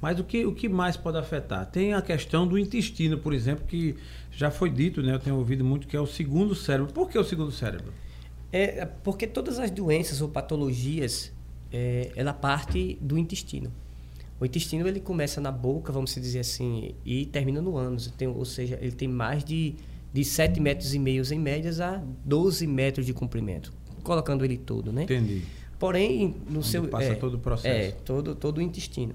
mas o que, o que mais pode afetar? Tem a questão do intestino, por exemplo, que já foi dito, né? Eu tenho ouvido muito que é o segundo cérebro. Por que o segundo cérebro? É porque todas as doenças ou patologias, é, ela parte do intestino. O intestino ele começa na boca, vamos dizer assim, e termina no ânus. Tem, ou seja, ele tem mais de, de 7 metros e meio em médias a 12 metros de comprimento, colocando ele todo, né? Entendi. Porém, no Onde seu passa é, todo o processo. É, todo todo o intestino.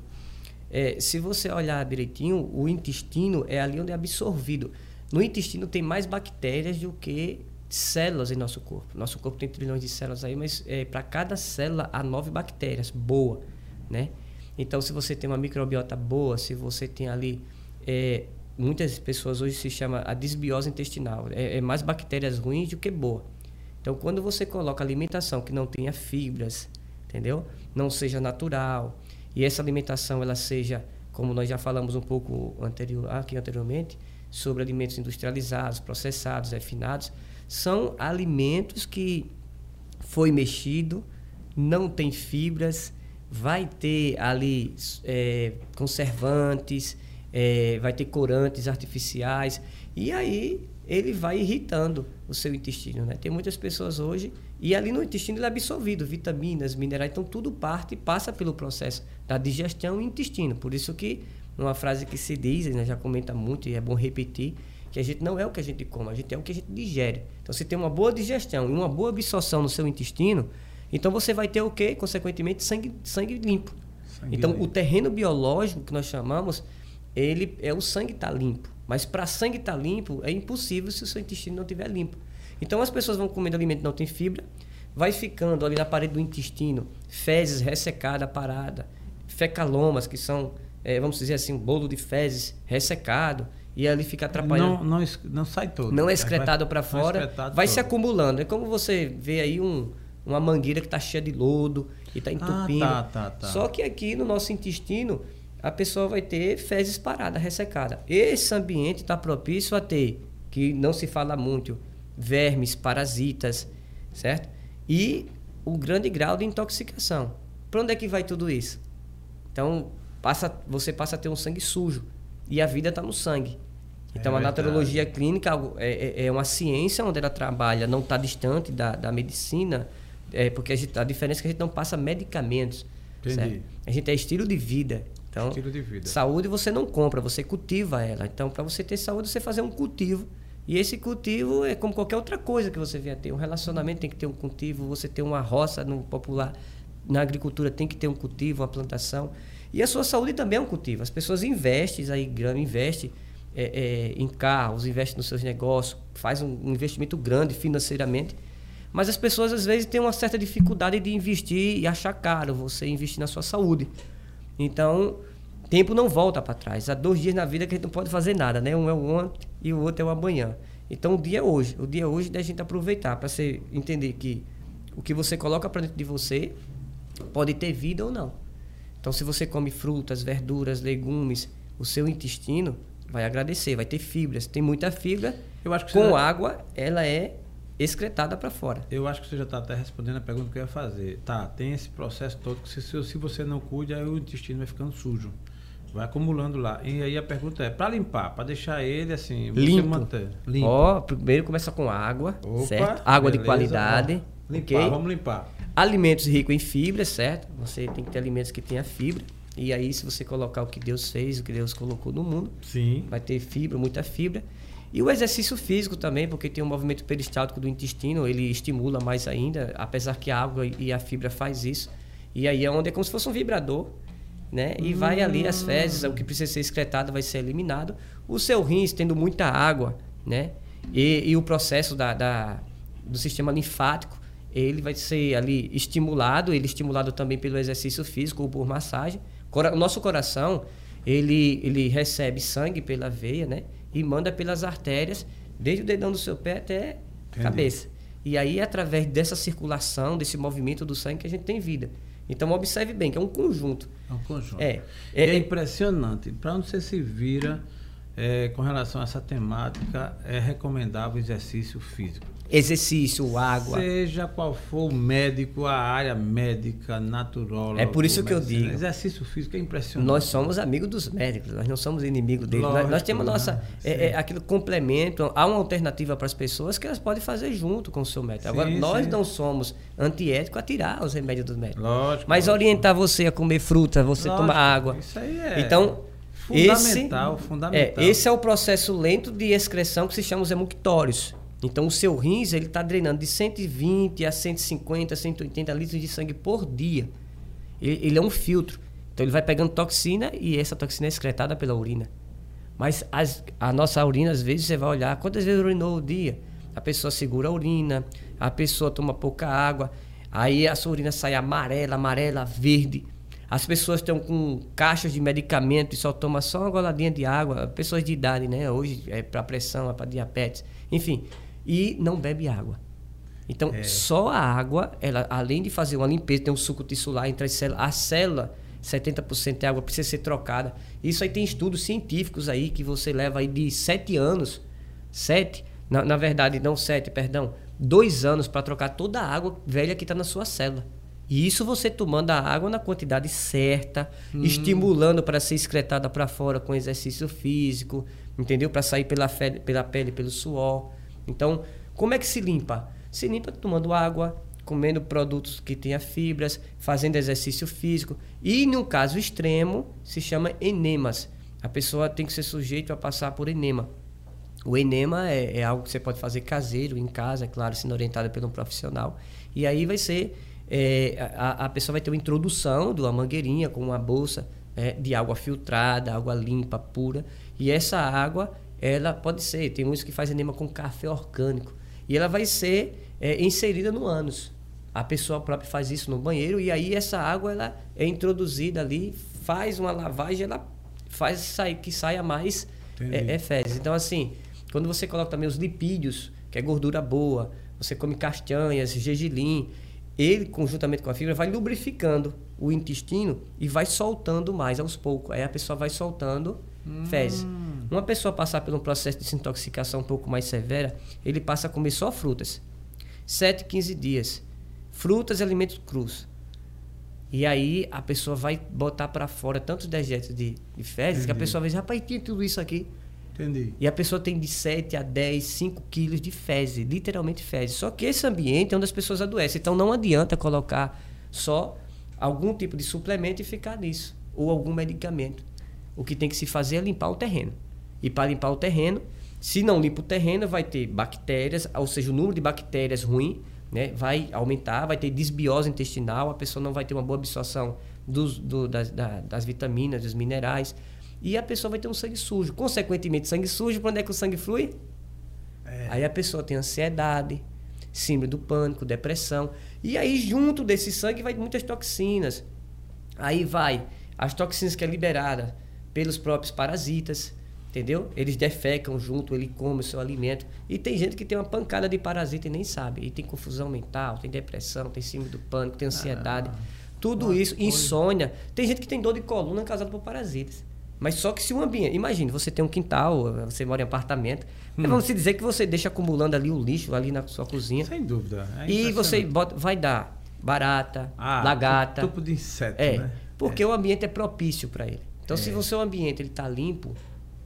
É, se você olhar direitinho, o intestino é ali onde é absorvido. No intestino tem mais bactérias do que células em nosso corpo. Nosso corpo tem trilhões de células aí, mas é, para cada célula há nove bactérias, boa, né? Então, se você tem uma microbiota boa, se você tem ali é, muitas pessoas hoje se chama a disbiose intestinal, é, é, mais bactérias ruins do que boa. Então, quando você coloca alimentação que não tenha fibras, entendeu? Não seja natural, e essa alimentação ela seja, como nós já falamos um pouco anterior, aqui anteriormente, sobre alimentos industrializados, processados, refinados, são alimentos que foi mexido, não tem fibras, vai ter ali é, conservantes, é, vai ter corantes artificiais, e aí ele vai irritando o seu intestino. Né? Tem muitas pessoas hoje, e ali no intestino ele é absorvido, vitaminas, minerais, então tudo parte e passa pelo processo da digestão e intestino. Por isso que, uma frase que se diz, né, já comenta muito e é bom repetir, que a gente não é o que a gente come, a gente é o que a gente digere. Então, se tem uma boa digestão e uma boa absorção no seu intestino, então você vai ter o quê? Consequentemente, sangue, sangue limpo. Sangue então, limpo. o terreno biológico que nós chamamos, ele é o sangue está limpo. Mas para sangue estar tá limpo, é impossível se o seu intestino não estiver limpo. Então, as pessoas vão comendo alimento que não tem fibra, vai ficando ali na parede do intestino fezes ressecada, parada, fecalomas, que são, é, vamos dizer assim, um bolo de fezes ressecado e ali fica atrapalhando. Não, não, não sai todo. Não é excretado para fora, vai todo. se acumulando. É como você vê aí um, uma mangueira que está cheia de lodo e está entupindo. Ah, tá, tá, tá. Só que aqui no nosso intestino, a pessoa vai ter fezes paradas, ressecadas. Esse ambiente está propício a ter, que não se fala muito, vermes, parasitas, certo? E o grande grau de intoxicação. Para onde é que vai tudo isso? Então, passa, você passa a ter um sangue sujo. E a vida está no sangue. Então, é a naturologia clínica é, é, é, uma ciência onde ela trabalha, não está distante da, da medicina, é, porque a, gente, a, diferença é que a gente não passa medicamentos. A gente é estilo de vida. Então, estilo de vida. saúde você não compra, você cultiva ela. Então, para você ter saúde, você fazer um cultivo. E esse cultivo é como qualquer outra coisa que você venha ter. Um relacionamento tem que ter um cultivo, você tem uma roça no popular, na agricultura tem que ter um cultivo, uma plantação. E a sua saúde também é um cultivo. As pessoas investem aí, investem é, é, em carros, investem nos seus negócios, faz um, um investimento grande financeiramente. Mas as pessoas às vezes têm uma certa dificuldade de investir e achar caro você investir na sua saúde. Então, tempo não volta para trás. Há dois dias na vida que a gente não pode fazer nada, né? Um é o ontem e o outro é o amanhã. Então, o dia é hoje. O dia é hoje da gente aproveitar para você entender que o que você coloca para dentro de você pode ter vida ou não. Então, se você come frutas, verduras, legumes, o seu intestino vai agradecer, vai ter fibras. Tem muita fibra. Eu acho que com água, ela é excretada para fora. Eu acho que você já está até respondendo a pergunta que eu ia fazer. Tá, tem esse processo todo que se, se você não cuida, aí o intestino vai ficando sujo. Vai acumulando lá. E aí a pergunta é, para limpar, para deixar ele assim, limpo. manter. Limpo. Ó, primeiro começa com água, Opa, certo? Água beleza, de qualidade. Ó, limpar, okay? vamos limpar. Alimentos ricos em fibra, certo? Você tem que ter alimentos que tenha fibra. E aí, se você colocar o que Deus fez, o que Deus colocou no mundo, Sim. vai ter fibra, muita fibra. E o exercício físico também, porque tem um movimento peristáltico do intestino, ele estimula mais ainda, apesar que a água e a fibra faz isso. E aí é onde é como se fosse um vibrador, né? E hum. vai ali as fezes, o que precisa ser excretado vai ser eliminado. O seu rins, tendo muita água, né? E, e o processo da, da, do sistema linfático, ele vai ser ali estimulado, ele é estimulado também pelo exercício físico ou por massagem. O nosso coração, ele, ele recebe sangue pela veia, né? E manda pelas artérias, desde o dedão do seu pé até a cabeça. E aí, através dessa circulação, desse movimento do sangue, que a gente tem vida. Então, observe bem, que é um conjunto. É um conjunto. É, é, é impressionante. Para onde você se vira é, com relação a essa temática, é recomendável o exercício físico exercício, água. Seja qual for o médico, a área médica, natural. É por isso que eu digo. Exercício físico é impressionante. Nós somos amigos dos médicos, nós não somos inimigos deles. Lógico, nós, nós, temos nossa. É, é, aquilo complemento, há uma alternativa para as pessoas que elas podem fazer junto com o seu médico. Agora, sim, nós sim. não somos antiéticos a tirar os remédios dos médicos. Lógico. Mas lógico. orientar você a comer fruta, você lógico, tomar água. Isso aí é. Então. Fundamental, esse, fundamental. É, esse é o processo lento de excreção que se chama os emuctórios. Então, o seu rins ele está drenando de 120 a 150, 180 litros de sangue por dia. Ele, ele, é um filtro. Então, ele vai pegando toxina e essa toxina é excretada pela urina. Mas as, a nossa urina, às vezes, você vai olhar quantas vezes urinou o dia. A pessoa segura a urina, a pessoa toma pouca água, aí a sua urina sai amarela, amarela, verde. As pessoas estão com caixas de medicamento e só toma só uma goladinha de água. Pessoas de idade, né? Hoje é para pressão, é para diabetes. Enfim, e não bebe água. Então, é. só a água, ela, além de fazer uma limpeza, tem um suco tissular entre as células, a célula, 70% de água precisa ser trocada. Isso aí tem estudos científicos aí que você leva aí de 7 anos, 7, na, na verdade, não sete, perdão, dois anos para trocar toda a água velha que está na sua célula. E isso você tomando a água na quantidade certa, hum. estimulando para ser excretada para fora com exercício físico, entendeu? Para sair pela, fe pela pele, pelo suor. Então, como é que se limpa? Se limpa tomando água, comendo produtos que tenha fibras, fazendo exercício físico. E no caso extremo, se chama enemas. A pessoa tem que ser sujeito a passar por enema. O enema é, é, algo que você pode fazer caseiro, em casa, é claro, sendo orientado por um profissional. E aí vai ser. É, a, a, pessoa vai ter uma introdução de uma mangueirinha com uma bolsa é, de água filtrada, água limpa, pura. E essa água, ela pode ser. Tem uns que fazem enema com café orgânico. E ela vai ser é, inserida no ânus. A pessoa própria faz isso no banheiro e aí essa água ela é introduzida ali, faz uma lavagem, ela faz sair, que saia mais é, é, fezes. Então, assim, quando você coloca também os lipídios, que é gordura boa, você come castanhas, gergelim, ele, conjuntamente com a fibra, vai lubrificando o intestino e vai soltando mais aos poucos. Aí a pessoa vai soltando hum. fezes. Uma pessoa passar por um processo de desintoxicação um pouco mais severa, ele passa a comer só frutas. 7, 15 dias. Frutas e alimentos crus. E aí a pessoa vai botar para fora tantos dejetos de, de fezes Entendi. que a pessoa vai dizer, rapaz, tinha tudo isso aqui. Entendi. E a pessoa tem de 7 a 10, 5 quilos de fezes, literalmente fezes. Só que esse ambiente é onde as pessoas adoecem. Então não adianta colocar só algum tipo de suplemento e ficar nisso. Ou algum medicamento. O que tem que se fazer é limpar o terreno. E para limpar o terreno, se não limpa o terreno, vai ter bactérias, ou seja, o número de bactérias ruim né, vai aumentar, vai ter desbiose intestinal, a pessoa não vai ter uma boa absorção dos, do, das, da, das vitaminas, dos minerais e a pessoa vai ter um sangue sujo. Consequentemente, sangue sujo, para onde é que o sangue flui? É. Aí a pessoa tem ansiedade, síndrome do pânico, depressão. E aí, junto desse sangue, vai muitas toxinas. Aí vai as toxinas que é liberada pelos próprios parasitas, entendeu? Eles defecam junto, ele come o seu alimento. E tem gente que tem uma pancada de parasita e nem sabe. E tem confusão mental, tem depressão, tem síndrome do pânico, tem ansiedade. Ah, tudo isso, insônia. Tem gente que tem dor de coluna causada por parasitas. Mas só que se o ambiente. Imagine, você tem um quintal, você mora em apartamento. Hum. Vamos se dizer que você deixa acumulando ali o lixo ali na sua cozinha. Sem dúvida. É e você bota, vai dar barata, ah, lagarta. Tipo de inseto, é, né? Porque é. o ambiente é propício para ele. Então, é. se o seu ambiente está limpo,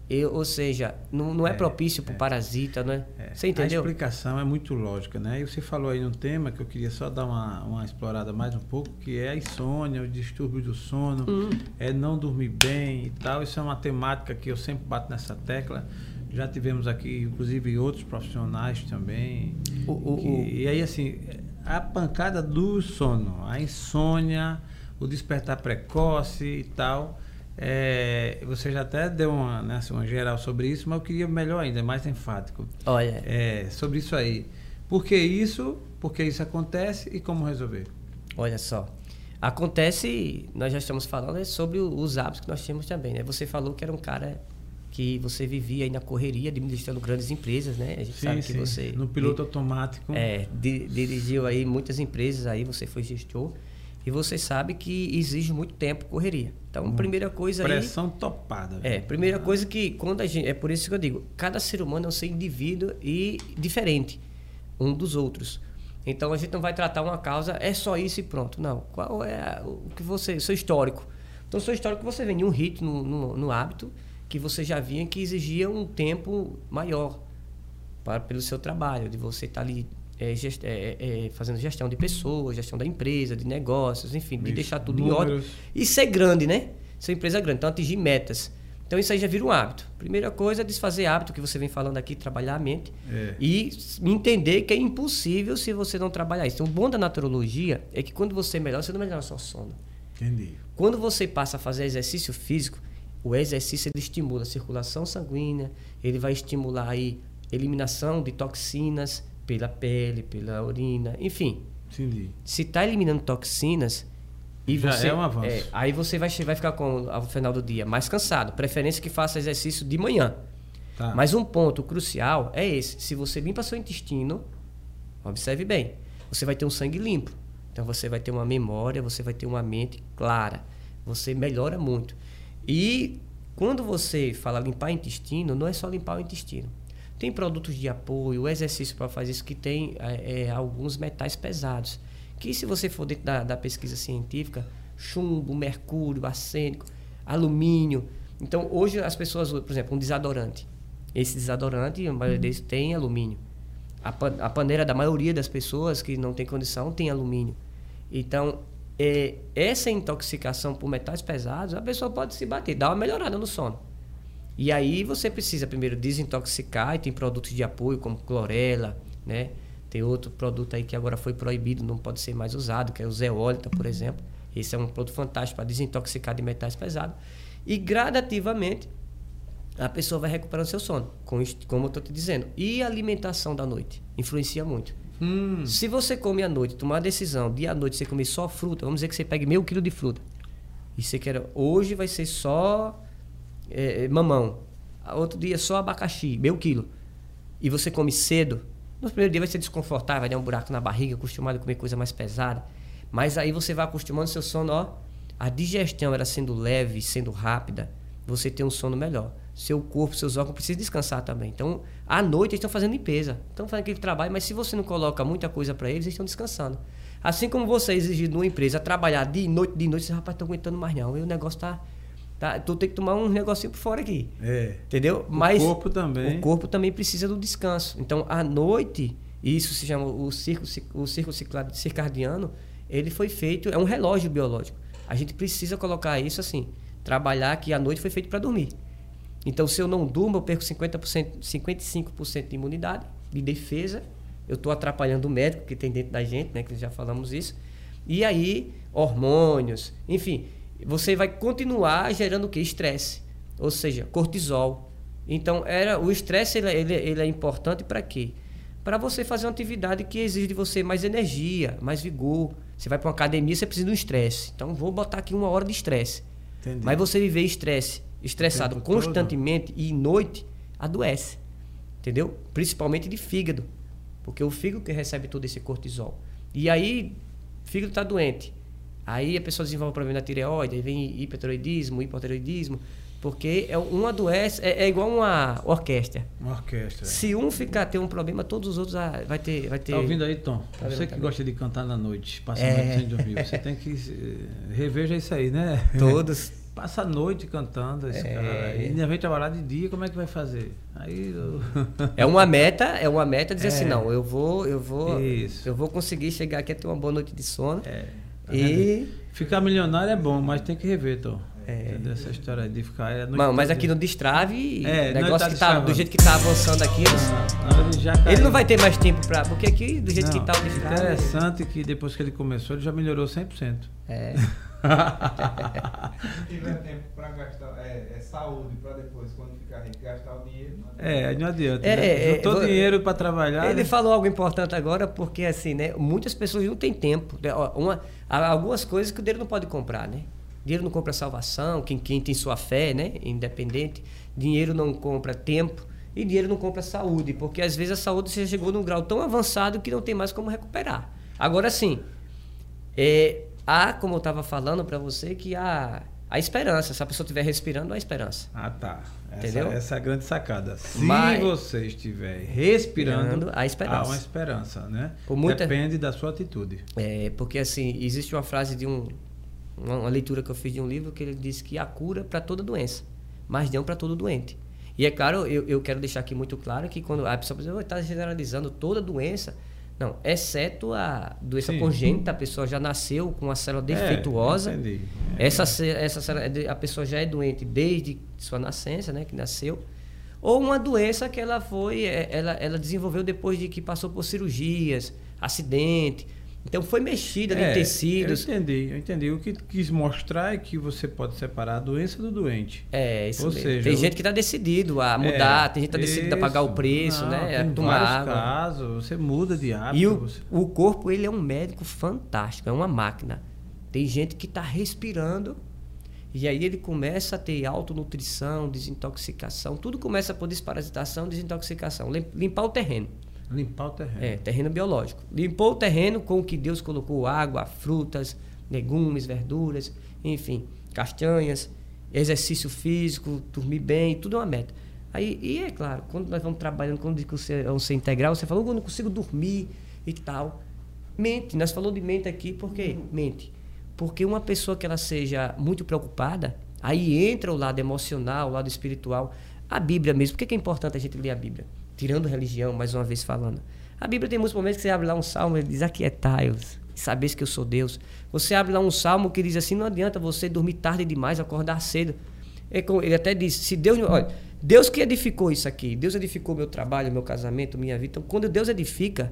eu, ou seja, não, não é, é propício para o é. parasita, né? É. Você entendeu? A explicação é muito lógica, né? E você falou aí num tema que eu queria só dar uma, uma explorada mais um pouco, que é a insônia, o distúrbio do sono, hum. é não dormir bem e tal. Isso é uma temática que eu sempre bato nessa tecla. Já tivemos aqui, inclusive, outros profissionais também. O, o, que, o... E aí, assim, a pancada do sono, a insônia, o despertar precoce e tal é, você já até deu uma, né, assim, uma geral sobre isso, mas eu queria melhor ainda, mais enfático. Olha. É, sobre isso aí. Por que isso? Por que isso acontece e como resolver? Olha só. Acontece, nós já estamos falando é sobre os hábitos que nós temos também, né? Você falou que era um cara que você vivia aí na correria, administrando grandes empresas, né? A gente sim, sabe que sim. você... No piloto automático. É, di, dirigiu aí muitas empresas aí, você foi gestor. E você sabe que exige muito tempo correria. Então, hum, primeira coisa pressão aí. Topada. É, primeira ah. coisa que quando a gente. É por isso que eu digo: cada ser humano é um ser indivíduo e diferente um dos outros. Então a gente não vai tratar uma causa, é só isso e pronto. Não. Qual é o que você. Seu histórico. Então, seu histórico você vem de um ritmo no, no, no hábito que você já vinha que exigia um tempo maior para, pelo seu trabalho, de você estar ali é, gest, é, é, fazendo gestão de pessoas, gestão da empresa, de negócios, enfim, de deixar tudo números. em ordem. E ser grande, né? Ser empresa grande, então atingir metas. Então isso aí já vira um hábito. Primeira coisa é desfazer hábito que você vem falando aqui, trabalhar a mente. É. E entender que é impossível se você não trabalhar isso. Então o bom da naturologia é que quando você melhora, você não melhora só sono. Entendi. Quando você passa a fazer exercício físico, o exercício ele estimula a circulação sanguínea, ele vai estimular aí eliminação de toxinas, pela pele, pela urina, enfim. Entendi. Se está eliminando toxinas e Já você é um avanço. É, aí você vai, vai ficar com ao final do dia mais cansado. Preferência que faça exercício de manhã. Tá. Mas um ponto crucial é esse: se você limpa seu intestino, observe bem, você vai ter um sangue limpo. Então você vai ter uma memória, você vai ter uma mente clara. Você melhora muito. E quando você fala limpar intestino, não é só limpar o intestino. Tem produtos de apoio, exercício para fazer isso que tem é, é, alguns metais pesados. Que se você for dentro da, da pesquisa científica, chumbo, mercúrio, arsênico, alumínio. Então, hoje as pessoas, por exemplo, um desodorante. Esse desodorante, a maioria deles tem alumínio. A, pan a paneira da maioria das pessoas que não tem condição tem alumínio. Então, é, essa intoxicação por metais pesados, a pessoa pode se bater, dar uma melhorada no sono. E aí você precisa primeiro desintoxicar, e tem produtos de apoio como clorela, né? Tem outro produto aí que agora foi proibido, não pode ser mais usado, que é o zeólita, por exemplo. Esse é um produto fantástico para desintoxicar de metais pesados. E gradativamente a pessoa vai recuperando seu sono, como eu estou te dizendo. E a alimentação da noite influencia muito. Hum. Se você come à noite, tomar a decisão de à noite você comer só fruta, vamos dizer que você pegue meio quilo de fruta. E você quer, hoje vai ser só é, mamão. Outro dia só abacaxi, meio quilo. E você come cedo, no primeiro dia vai ser desconfortável, vai dar um buraco na barriga, acostumado a comer coisa mais pesada. Mas aí você vai acostumando seu sono, ó. A digestão era sendo leve, sendo rápida, você tem um sono melhor. Seu corpo, seus órgãos precisam descansar também. Então, à noite eles estão fazendo limpeza, estão fazendo aquele trabalho, mas se você não coloca muita coisa para eles, eles estão descansando. Assim como você é exigido numa empresa trabalhar de noite, de noite, você rapaz, tá aguentando mais não. E o negócio tá Tá? Tu tem que tomar um negocinho por fora aqui. É. Entendeu? Mas o corpo também. O corpo também precisa do descanso. Então, à noite, isso se chama o círculo, o círculo circadiano, ele foi feito, é um relógio biológico. A gente precisa colocar isso assim, trabalhar que a noite foi feito para dormir. Então, se eu não durmo, eu perco 50%, 55% de imunidade, de defesa. Eu estou atrapalhando o médico que tem dentro da gente, né, que já falamos isso. E aí, hormônios, enfim, você vai continuar gerando o que? Estresse, ou seja, cortisol. Então, era o estresse ele, ele, ele é importante para quê? Para você fazer uma atividade que exige de você mais energia, mais vigor. Você vai para uma academia, você precisa de um estresse. Então, vou botar aqui uma hora de estresse. Mas você viver estresse, estressado constantemente todo. e noite, adoece. Entendeu? Principalmente de fígado. Porque o fígado que recebe todo esse cortisol. E aí, fígado está doente. Aí a pessoa desenvolve problema na tireoide, aí vem hipertiroidismo, hipotiroidismo, porque é um adoece, é, é, igual uma orquestra. Uma orquestra. Se um ficar ter um problema, todos os outros ah, vai ter, vai ter. Tá ouvindo aí, Tom? Tá você que também. gosta de cantar na noite, passa a é. noite sem dormir, você tem que eh, reveja isso aí, né? Todos. Passa a noite cantando esse é. cara. E ainda vem trabalhar de dia, como é que vai fazer? Aí eu... É uma meta, é uma meta dizer é. assim, não, eu vou, eu vou, Isso. eu vou conseguir chegar aqui a ter uma boa noite de sono. É. E... Ficar milionário é bom, mas tem que rever, Tom. É. Essa história de ficar. É Mano, mas aqui no Destrave, é, negócio tá que tá, do jeito que tá avançando aqui, não, ele não vai ter mais tempo pra. Porque aqui, do jeito não, que tá o Destrave. Interessante que depois que ele começou, ele já melhorou 100%. É. Se tiver tempo para gastar, é, é saúde para depois, quando ficar rico, gastar o dinheiro. Não é, não adianta. É, né? é, Juntou dinheiro para trabalhar. Ele né? falou algo importante agora, porque assim, né? Muitas pessoas não têm tempo. Né? Uma, há algumas coisas que o dinheiro não pode comprar, né? Dinheiro não compra salvação, quem, quem tem sua fé, né? Independente. Dinheiro não compra tempo e dinheiro não compra saúde, porque às vezes a saúde você chegou num grau tão avançado que não tem mais como recuperar. Agora sim, é, há, como eu estava falando para você, que há a esperança. Se a pessoa estiver respirando, há esperança. Ah, tá. Essa, Entendeu? Essa é a grande sacada. Se Mas, você estiver respirando, há, esperança. há uma esperança, né? Muita... Depende da sua atitude. É, porque assim, existe uma frase de um uma, uma leitura que eu fiz de um livro que ele diz que há cura para toda doença, mas não para todo doente. E é claro, eu, eu quero deixar aqui muito claro que quando a pessoa está generalizando toda doença, não, exceto a doença Sim. congênita, a pessoa já nasceu com a célula é, defeituosa. É. É, essa, essa célula, a pessoa já é doente desde sua nascença, né, que nasceu. Ou uma doença que ela foi, é, ela, ela desenvolveu depois de que passou por cirurgias, acidente, então foi mexida é, de tecidos. Eu entendi, eu entendi. O que quis mostrar é que você pode separar a doença do doente. É, isso Ou mesmo. Seja, tem gente que está decidido a mudar, é, tem gente que está decidido a pagar o preço, não, né? Tem tomar água. casos, você muda de hábito. E o, você... o corpo, ele é um médico fantástico, é uma máquina. Tem gente que está respirando e aí ele começa a ter autonutrição, desintoxicação, tudo começa por desparasitação, desintoxicação, limpar o terreno. Limpar o terreno. É, terreno biológico. Limpou o terreno com o que Deus colocou: água, frutas, legumes, verduras, enfim, castanhas, exercício físico, dormir bem, tudo é uma meta. Aí, e é claro, quando nós vamos trabalhando, quando diz que você é um ser integral, você falou, eu não consigo dormir e tal. Mente, nós falamos de mente aqui, por quê? Mente. Porque uma pessoa que ela seja muito preocupada, aí entra o lado emocional, o lado espiritual. A Bíblia mesmo, por que é importante a gente ler a Bíblia? Tirando religião, mais uma vez falando. A Bíblia tem muitos momentos que você abre lá um salmo e diz: Aquietai-vos, sabeis que eu sou Deus. Você abre lá um salmo que diz assim: Não adianta você dormir tarde demais, acordar cedo. Ele até diz: Se Deus. Olha, Deus que edificou isso aqui, Deus edificou meu trabalho, meu casamento, minha vida. Então, quando Deus edifica,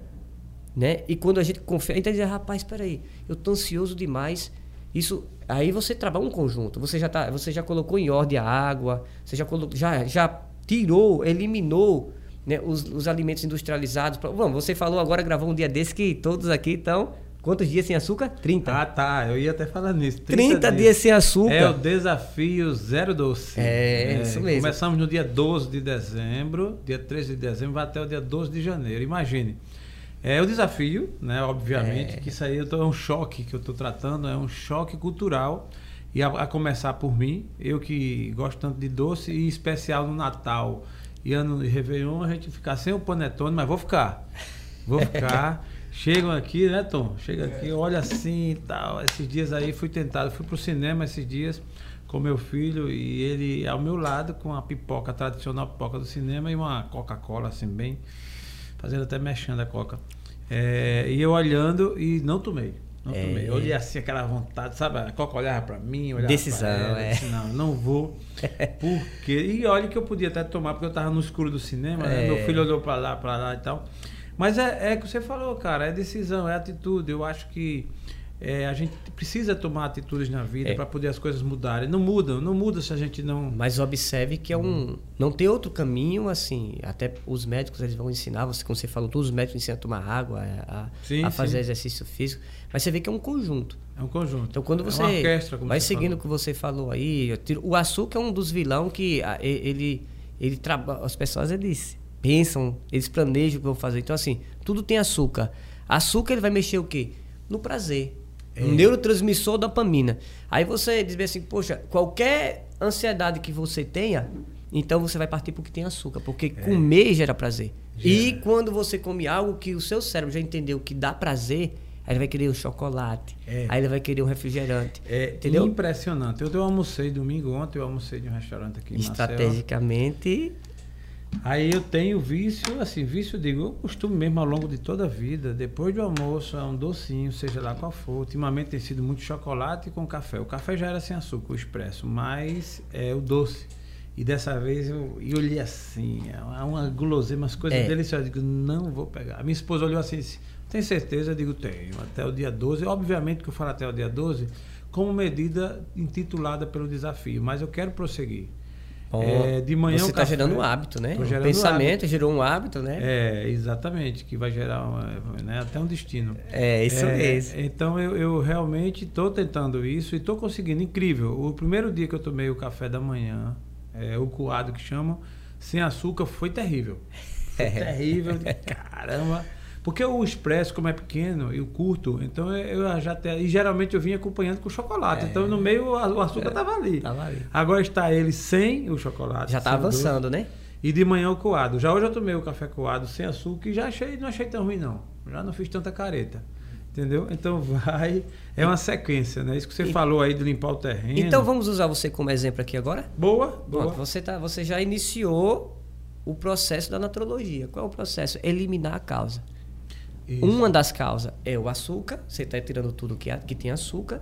né? E quando a gente confia, a gente diz: Rapaz, espera aí, eu estou ansioso demais. Isso, aí você trabalha um conjunto. Você já, tá, você já colocou em ordem a água, você já, colocou, já, já tirou, eliminou né, os, os alimentos industrializados. Vamos, você falou agora, gravou um dia desse que todos aqui estão. Quantos dias sem açúcar? 30. Ah, tá. Eu ia até falar nisso. 30, 30 dias. dias sem açúcar. É o desafio zero doce. É, é, isso mesmo. Começamos no dia 12 de dezembro, dia 13 de dezembro, vai até o dia 12 de janeiro. Imagine. É o desafio, né? Obviamente, é. que isso aí é um choque que eu estou tratando, é um choque cultural. E a, a, começar por mim, eu que gosto tanto de doce, e especial no Natal e ano de Réveillon, a gente ficar sem o panetone, mas vou ficar. Vou ficar. Chegam aqui, né, Tom? Chega aqui, olha assim e tal. Esses dias aí fui tentado, fui pro cinema esses dias com meu filho e ele ao meu lado com a pipoca tradicional, pipoca do cinema e uma Coca-Cola assim bem fazendo até mexendo a Coca. É, e eu olhando e não tomei. Não é. tomei. Olhei assim, aquela vontade, sabe? A Coca olhava para mim, olhava Decisão, ela, é. Disse, não, não vou. Porque. E olha que eu podia até tomar, porque eu tava no escuro do cinema, né? Meu é. filho olhou para lá, para lá e tal. Mas é, é que você falou, cara, é decisão, é atitude. Eu acho que é, a gente precisa tomar atitudes na vida é. para poder as coisas mudarem. Não mudam, não muda se a gente não. Mas observe que é um. Não tem outro caminho, assim. Até os médicos eles vão ensinar, você, como você falou, todos os médicos ensinam a tomar água, a, sim, a fazer sim. exercício físico. Mas você vê que é um conjunto. É um conjunto. Então quando você. É uma orquestra, como vai você seguindo o que você falou aí, o açúcar é um dos vilão que ele. ele trabalha. As pessoas eles pensam, eles planejam o que vão fazer. Então, assim, tudo tem açúcar. Açúcar ele vai mexer o quê? No prazer. É. Um neurotransmissor dopamina. Aí você diz assim, poxa, qualquer ansiedade que você tenha, então você vai partir porque tem açúcar, porque é. comer gera prazer. E quando você come algo que o seu cérebro já entendeu que dá prazer, aí ele vai querer um chocolate, é. aí ele vai querer um refrigerante. É entendeu? impressionante. Eu, eu almocei domingo ontem, eu almocei de um restaurante aqui em Estrategicamente, Aí eu tenho vício, assim, vício, eu digo, eu costumo mesmo ao longo de toda a vida, depois do almoço, é um docinho, seja lá qual for. Ultimamente tem sido muito chocolate com café. O café já era sem açúcar, o expresso, mas é o doce. E dessa vez eu, eu olhei assim, é uma guloseima, umas coisas é. deliciosas. Eu digo, não vou pegar. A minha esposa olhou assim disse, tem certeza? Eu digo, tenho. Até o dia 12. Obviamente que eu falo até o dia 12 como medida intitulada pelo desafio, mas eu quero prosseguir. É, de manhã Você está gerando um hábito, né? O pensamento hábito. gerou um hábito, né? É, exatamente, que vai gerar uma, né, até um destino. É, isso é, mesmo. Então eu, eu realmente estou tentando isso e estou conseguindo. Incrível. O primeiro dia que eu tomei o café da manhã, é, o coado que chamam, sem açúcar, foi terrível. Foi terrível. Caramba. Porque o expresso, como é pequeno e o curto, então eu já até. E geralmente eu vinha acompanhando com chocolate. É. Então no meio o açúcar estava é, ali. Tava ali. Agora está ele sem o chocolate. Já está avançando, doce, né? E de manhã o coado. Já hoje eu tomei o café coado sem açúcar e já achei, não achei tão ruim, não. Já não fiz tanta careta. Entendeu? Então vai. É uma sequência, né? Isso que você e, falou aí de limpar o terreno. Então vamos usar você como exemplo aqui agora? Boa, boa. Pronto, você, tá, você já iniciou o processo da naturologia. Qual é o processo? Eliminar a causa. Isso. Uma das causas é o açúcar, você está tirando tudo que, que tem açúcar,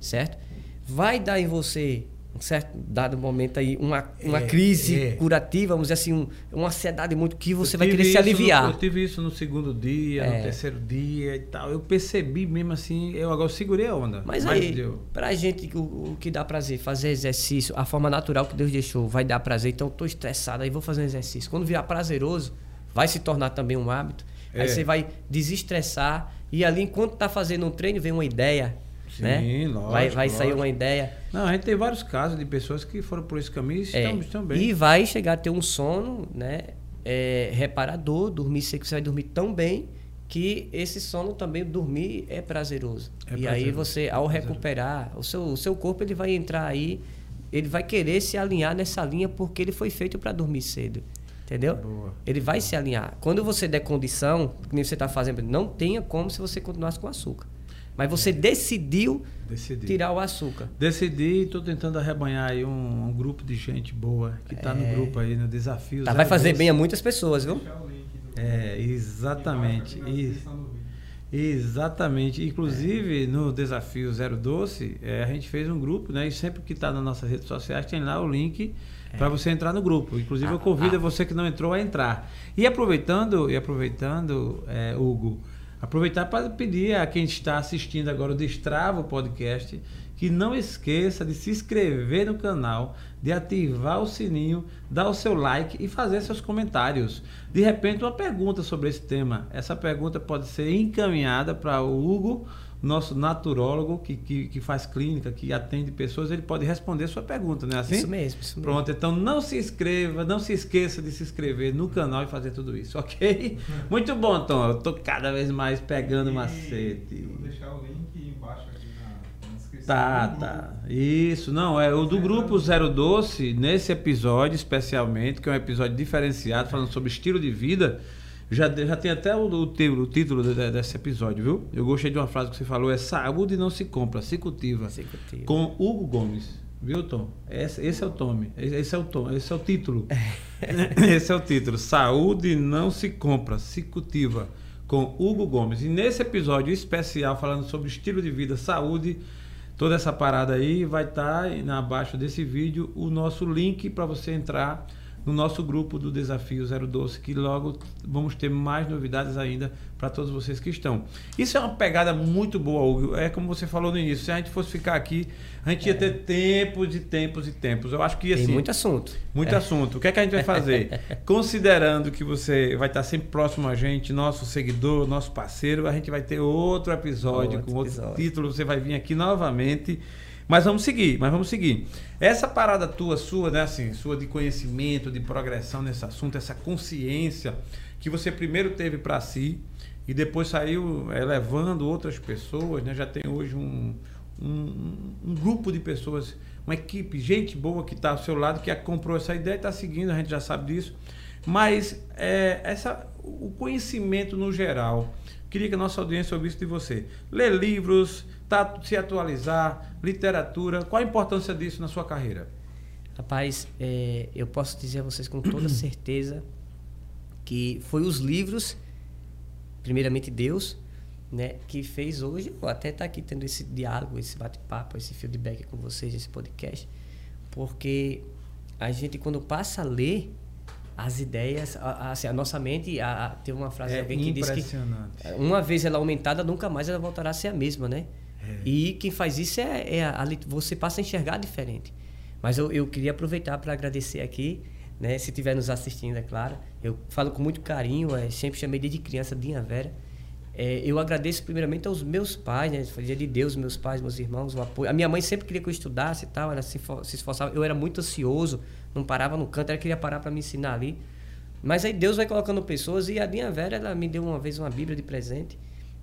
certo? Vai dar em você, um certo dado momento aí, uma, uma é, crise é. curativa, vamos dizer assim, um, uma ansiedade muito que você vai querer se aliviar. No, eu tive isso no segundo dia, é. no terceiro dia e tal. Eu percebi mesmo assim, eu agora segurei a onda. Mas, mas aí, deu. pra gente, o, o, que dá prazer, fazer exercício, a forma natural que Deus deixou, vai dar prazer. Então, eu tô estressado, aí vou fazer um exercício. Quando virar prazeroso, vai se tornar também um hábito. É. Aí você vai desestressar e ali, enquanto tá fazendo um treino, vem uma ideia. Sim, né? lógico. Vai, vai lógico. sair uma ideia. Não, a gente tem vários casos de pessoas que foram por esse caminho e é. estão, estão bem. E vai chegar a ter um sono né, é, reparador, dormir, você vai dormir tão bem que esse sono também, dormir, é prazeroso. É e prazeroso. aí você, ao recuperar, o seu, o seu corpo ele vai entrar aí ele vai querer se alinhar nessa linha porque ele foi feito para dormir cedo. Entendeu? Boa. Ele vai se alinhar. Quando você der condição, que nem você está fazendo, não tenha como se você continuasse com açúcar. Mas você é. decidiu Decidi. tirar o açúcar. Decidi e estou tentando arrebanhar aí um, um, grupo de gente boa que está é. no grupo aí, no desafio. Tá, vai fazer bem a muitas pessoas, viu? É, exatamente. exatamente. Inclusive, no Desafio Zero Doce, é, a gente fez um grupo, né? E sempre que está nas nossas redes sociais tem lá o link é. para você entrar no grupo. Inclusive, ah, eu convido ah. você que não entrou a entrar. E aproveitando, e aproveitando, é, Hugo, aproveitar para pedir a quem está assistindo agora o Destravo Podcast que não esqueça de se inscrever no canal, de ativar o sininho, dar o seu like e fazer seus comentários. De repente, uma pergunta sobre esse tema. Essa pergunta pode ser encaminhada para o Hugo nosso naturólogo que, que, que, faz clínica, que atende pessoas, ele pode responder sua pergunta, não é assim? Isso mesmo, isso mesmo. Pronto, então não se inscreva, não se esqueça de se inscrever no canal e fazer tudo isso, ok? Muito bom, Tom. Eu tô cada vez mais pegando e macete. Vou deixar o link embaixo aqui na, na descrição. Tá, tá. Isso, não, é o do grupo Zero Doce, nesse episódio especialmente, que é um episódio diferenciado, falando sobre estilo de vida. Já, já tem até o, o, o título de, desse episódio, viu? Eu gostei de uma frase que você falou, é saúde não se compra, se cultiva. Se cultiva. Com Hugo Gomes. Viu, Tom? Esse, esse é o Tom. Esse é o Tom. Esse é o título. esse é o título. Saúde não se compra, se cultiva. Com Hugo Gomes. E nesse episódio especial, falando sobre estilo de vida, saúde, toda essa parada aí, vai estar tá abaixo desse vídeo o nosso link para você entrar no nosso grupo do Desafio 012, que logo vamos ter mais novidades ainda para todos vocês que estão. Isso é uma pegada muito boa, Hugo. É como você falou no início, se a gente fosse ficar aqui, a gente ia ter tempos e tempos e tempos. Eu acho que assim, Tem muito assunto. Muito é. assunto. O que é que a gente vai fazer? Considerando que você vai estar sempre próximo a gente, nosso seguidor, nosso parceiro, a gente vai ter outro episódio outro com outro episódio. título. Você vai vir aqui novamente mas vamos seguir, mas vamos seguir. Essa parada tua, sua, né, assim, sua de conhecimento, de progressão nesse assunto, essa consciência que você primeiro teve para si e depois saiu elevando outras pessoas, né? Já tem hoje um, um, um grupo de pessoas, uma equipe, gente boa que está ao seu lado, que comprou essa ideia e está seguindo, a gente já sabe disso. Mas é, essa, o conhecimento no geral, queria que a nossa audiência ouvisse de você. Ler livros, tá, se atualizar, literatura. Qual a importância disso na sua carreira? Rapaz, é, eu posso dizer a vocês com toda certeza que foi os livros, primeiramente Deus, né, que fez hoje, eu até estar tá aqui tendo esse diálogo, esse bate-papo, esse feedback com vocês, esse podcast, porque a gente quando passa a ler as ideias, a, assim, a nossa mente, a, a, tem uma frase é de alguém que diz que uma vez ela aumentada, nunca mais ela voltará a ser a mesma, né? É. E quem faz isso é, é a, você passa a enxergar diferente. Mas eu, eu queria aproveitar para agradecer aqui, né? Se estiver nos assistindo, é claro. Eu falo com muito carinho, é, sempre chamei desde criança Dinha Vera. É, eu agradeço primeiramente aos meus pais, né? Fazia de Deus, meus pais, meus irmãos, o apoio. A minha mãe sempre queria que eu estudasse e tal, ela se, se esforçava. Eu era muito ansioso, não parava no canto, ela queria parar para me ensinar ali. Mas aí Deus vai colocando pessoas e a Dinha Vera, ela me deu uma vez uma Bíblia de presente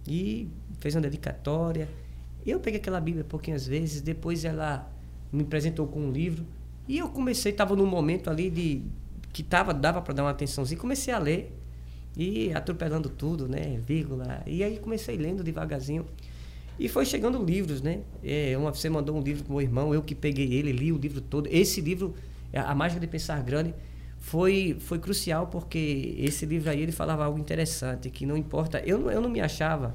e fez uma dedicatória. Eu peguei aquela Bíblia pouquinhas vezes, depois ela me apresentou com um livro e eu comecei, estava num momento ali de que tava, dava para dar uma atençãozinha, comecei a ler e atropelando tudo, né, vírgula. E aí comecei lendo devagarzinho. E foi chegando livros, né? É, uma, você mandou um livro pro meu irmão, eu que peguei ele, li o livro todo. Esse livro, A Mágica de Pensar Grande, foi, foi crucial porque esse livro aí ele falava algo interessante, que não importa. Eu, eu não me achava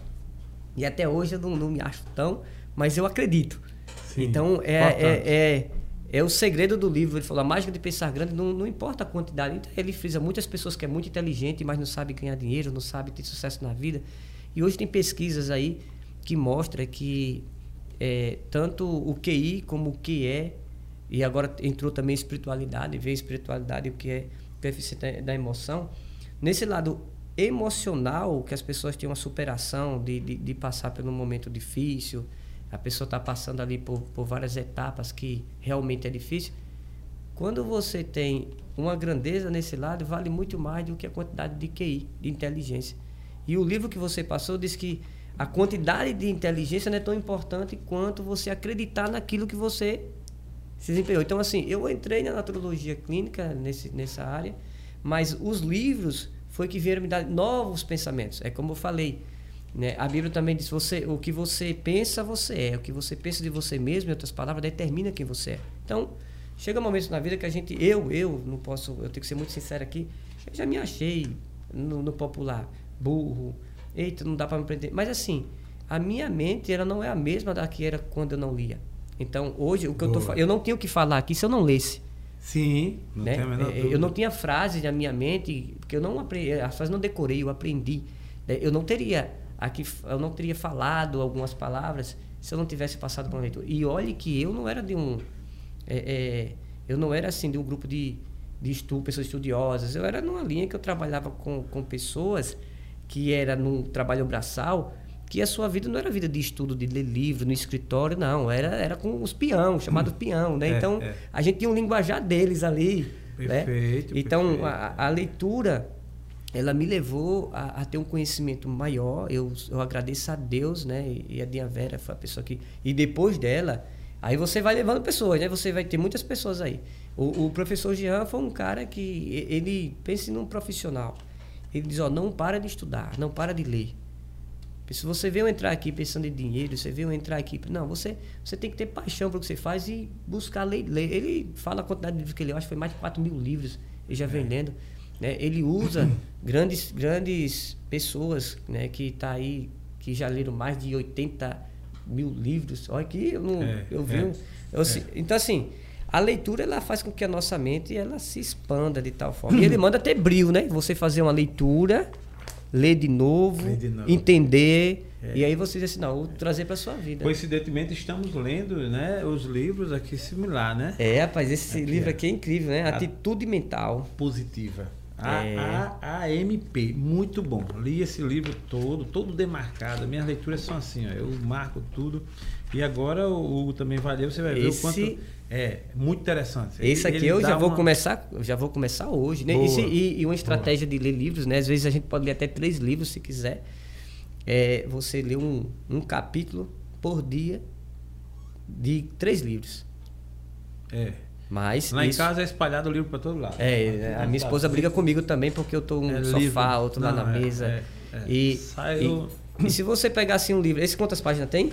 e até hoje eu não, não me acho tão, mas eu acredito. Sim, então, é, é, é, é, o segredo do livro. Ele falou: a mágica de pensar grande não, não importa a quantidade. Então, ele frisa muitas pessoas que é muito inteligente, mas não sabe ganhar dinheiro, não sabe ter sucesso na vida. E hoje tem pesquisas aí que mostram que é, tanto o QI como o que é, e agora entrou também espiritualidade, vê espiritualidade, o que é coeficiente da emoção. Nesse lado emocional, que as pessoas têm uma superação de, de, de passar um momento difícil, a pessoa está passando ali por, por várias etapas que realmente é difícil. Quando você tem uma grandeza nesse lado, vale muito mais do que a quantidade de QI, de inteligência. E o livro que você passou diz que a quantidade de inteligência não é tão importante quanto você acreditar naquilo que você se desempenhou. Então, assim, eu entrei na naturologia clínica nesse, nessa área, mas os livros foi que vieram me dar novos pensamentos. É como eu falei, né? A Bíblia também diz: você, o que você pensa, você é. O que você pensa de você mesmo, em outras palavras, determina quem você é. Então, chega momentos na vida que a gente, eu, eu, não posso, eu tenho que ser muito sincero aqui, eu já me achei no, no popular, burro, eita, não dá para me aprender. Mas assim, a minha mente ela não é a mesma da que era quando eu não lia. Então, hoje, o que Boa. eu tô eu não tenho o que falar aqui se eu não lesse. Sim, não né? É, eu não tinha frases na minha mente, porque eu não aprendi, as frases não decorei, eu aprendi. Né? Eu não teria aqui, eu não teria falado algumas palavras se eu não tivesse passado por uma leitura. E olhe que eu não era de um, é, é, eu não era assim de um grupo de, de estudo, pessoas estudiosas. Eu era numa linha que eu trabalhava com, com pessoas que era num trabalho braçal que a sua vida não era vida de estudo, de ler livro no escritório, não. Era, era com os peão, chamado hum. peão, né? É, então, é. a gente tinha um linguajar deles ali. Perfeito. Né? Então, perfeito. A, a, leitura, ela me levou a, a, ter um conhecimento maior. Eu, eu agradeço a Deus, né? E a Dinha Vera foi a pessoa que... E depois dela, aí você vai levando pessoas, né? Você vai ter muitas pessoas aí. O, o professor Jean foi um cara que... Ele pensa num profissional. Ele diz, ó, não para de estudar, não para de ler. Se você veio entrar aqui pensando em dinheiro, você veio entrar aqui. Não, você, você tem que ter paixão pelo que você faz e buscar ler. ler. Ele fala a quantidade de livros que ele leu, acho que foi mais de 4 mil livros, ele já vem é. lendo. Né? Ele usa grandes, grandes pessoas né, que tá aí, que já leram mais de 80 mil livros. Olha aqui, eu, não, é, eu vi. É, eu, assim, então, assim, a leitura ela faz com que a nossa mente ela se expanda de tal forma. E ele manda ter brilho, né? Você fazer uma leitura ler de novo, ler de novo. entender. É. E aí você diz assim, não, vou trazer para sua vida. Coincidentemente, estamos lendo né, os livros aqui similar, né? É, rapaz, esse aqui, livro aqui é incrível, né? Atitude Mental. Positiva. A-A-M-P, muito bom. Li esse livro todo, todo demarcado. Minhas leituras são assim, ó, eu marco tudo. E agora o Hugo também valeu, você vai ver esse... o quanto é muito interessante. Esse aqui eu já vou uma... começar, já vou começar hoje, né? E, e, uma estratégia Boa. de ler livros, né? Às vezes a gente pode ler até três livros se quiser. É, você lê um, um capítulo por dia de três livros. É. Mas lá isso... em casa é espalhado o livro para todo lado. É, a minha esposa briga comigo também porque eu tô um é, sofá, livro. outro Não, lá na é, mesa. É, é. E, Saiu... e, e se você pegar assim um livro, esse quantas páginas tem?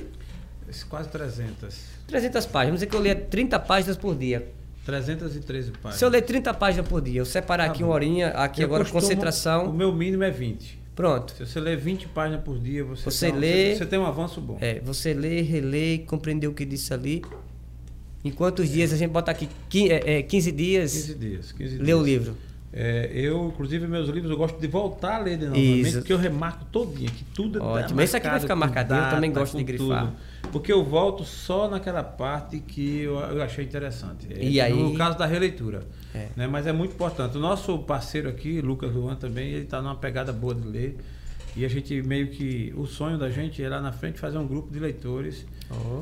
Quase 300. 300 páginas. Vamos dizer que eu lia 30 páginas por dia. 313 páginas. Se eu ler 30 páginas por dia, eu separar tá aqui bom. uma horinha, aqui eu agora costumo, concentração. O meu mínimo é 20. Pronto. Se você ler 20 páginas por dia, você, você, tá, lê, você, você, tem um avanço bom. É, você lê, relê, compreendeu o que disse ali. Em quantos é. dias a gente bota aqui? 15, é, 15 é, dias. 15 dias. 15 lê o livro. É, eu, inclusive, meus livros, eu gosto de voltar a ler de novamente, Isso. porque eu remarco todinho, que tudo é Ótimo. Esse aqui vai ficar marcado, eu também gosto de grifar. Tudo, porque eu volto só naquela parte que eu, eu achei interessante. E é, aí... No caso da releitura. É. Né? Mas é muito importante. O nosso parceiro aqui, Lucas Luan, também, ele está numa pegada boa de ler. E a gente meio que. O sonho da gente é lá na frente fazer um grupo de leitores,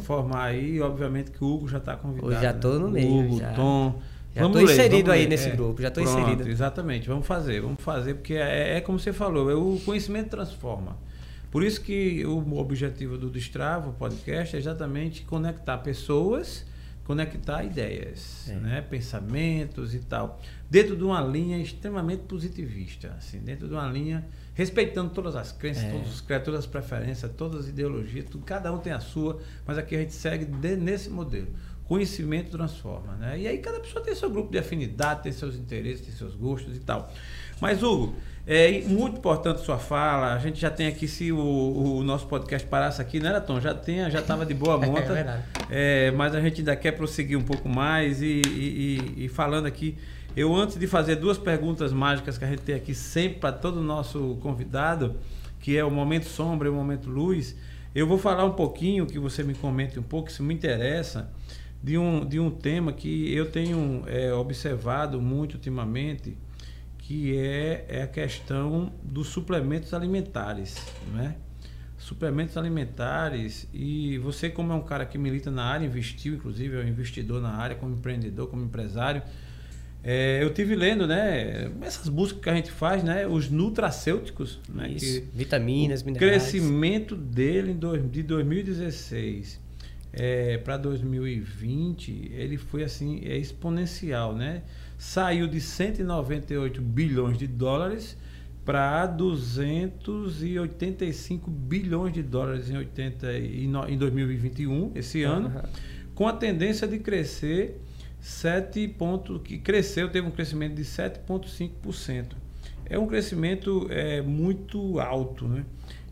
formar aí. Obviamente que o Hugo já está convidado. Eu já estou no meio. Hugo, já. Tom. Já estou inserido aí ler. nesse é, grupo, já estou inserido. Exatamente, vamos fazer, vamos fazer, porque é, é como você falou, é, o conhecimento transforma. Por isso que o objetivo do Destravo podcast é exatamente conectar pessoas, conectar ideias, é. né? pensamentos e tal, dentro de uma linha extremamente positivista, assim, dentro de uma linha respeitando todas as crenças, é. todos os todas as preferências, todas as ideologias, tudo, cada um tem a sua, mas aqui a gente segue de, nesse modelo. Conhecimento transforma, né? E aí cada pessoa tem seu grupo de afinidade, tem seus interesses, tem seus gostos e tal. Mas, Hugo, é muito importante sua fala. A gente já tem aqui, se o, o nosso podcast parasse aqui, não era, Tom? Já tinha, já estava de boa monta. É verdade. É, mas a gente ainda quer prosseguir um pouco mais e, e, e, falando aqui. Eu, antes de fazer duas perguntas mágicas que a gente tem aqui sempre para todo o nosso convidado, que é o momento sombra e o momento luz, eu vou falar um pouquinho, que você me comente um pouco, se me interessa de um, de um tema que eu tenho é, observado muito ultimamente, que é, é a questão dos suplementos alimentares, né? Suplementos alimentares e você como é um cara que milita na área, investiu inclusive, é um investidor na área, como empreendedor, como empresário, é, eu tive lendo, né, essas buscas que a gente faz, né, os nutracêuticos, né, Isso, que vitaminas, minerais. crescimento dele em do, de 2016 é, para 2020 ele foi assim é exponencial, né? Saiu de 198 bilhões de dólares para 285 bilhões de dólares em, 80, em 2021, esse ano, uhum. com a tendência de crescer 7 pontos, que cresceu, teve um crescimento de 7,5%. É um crescimento é, muito alto, né?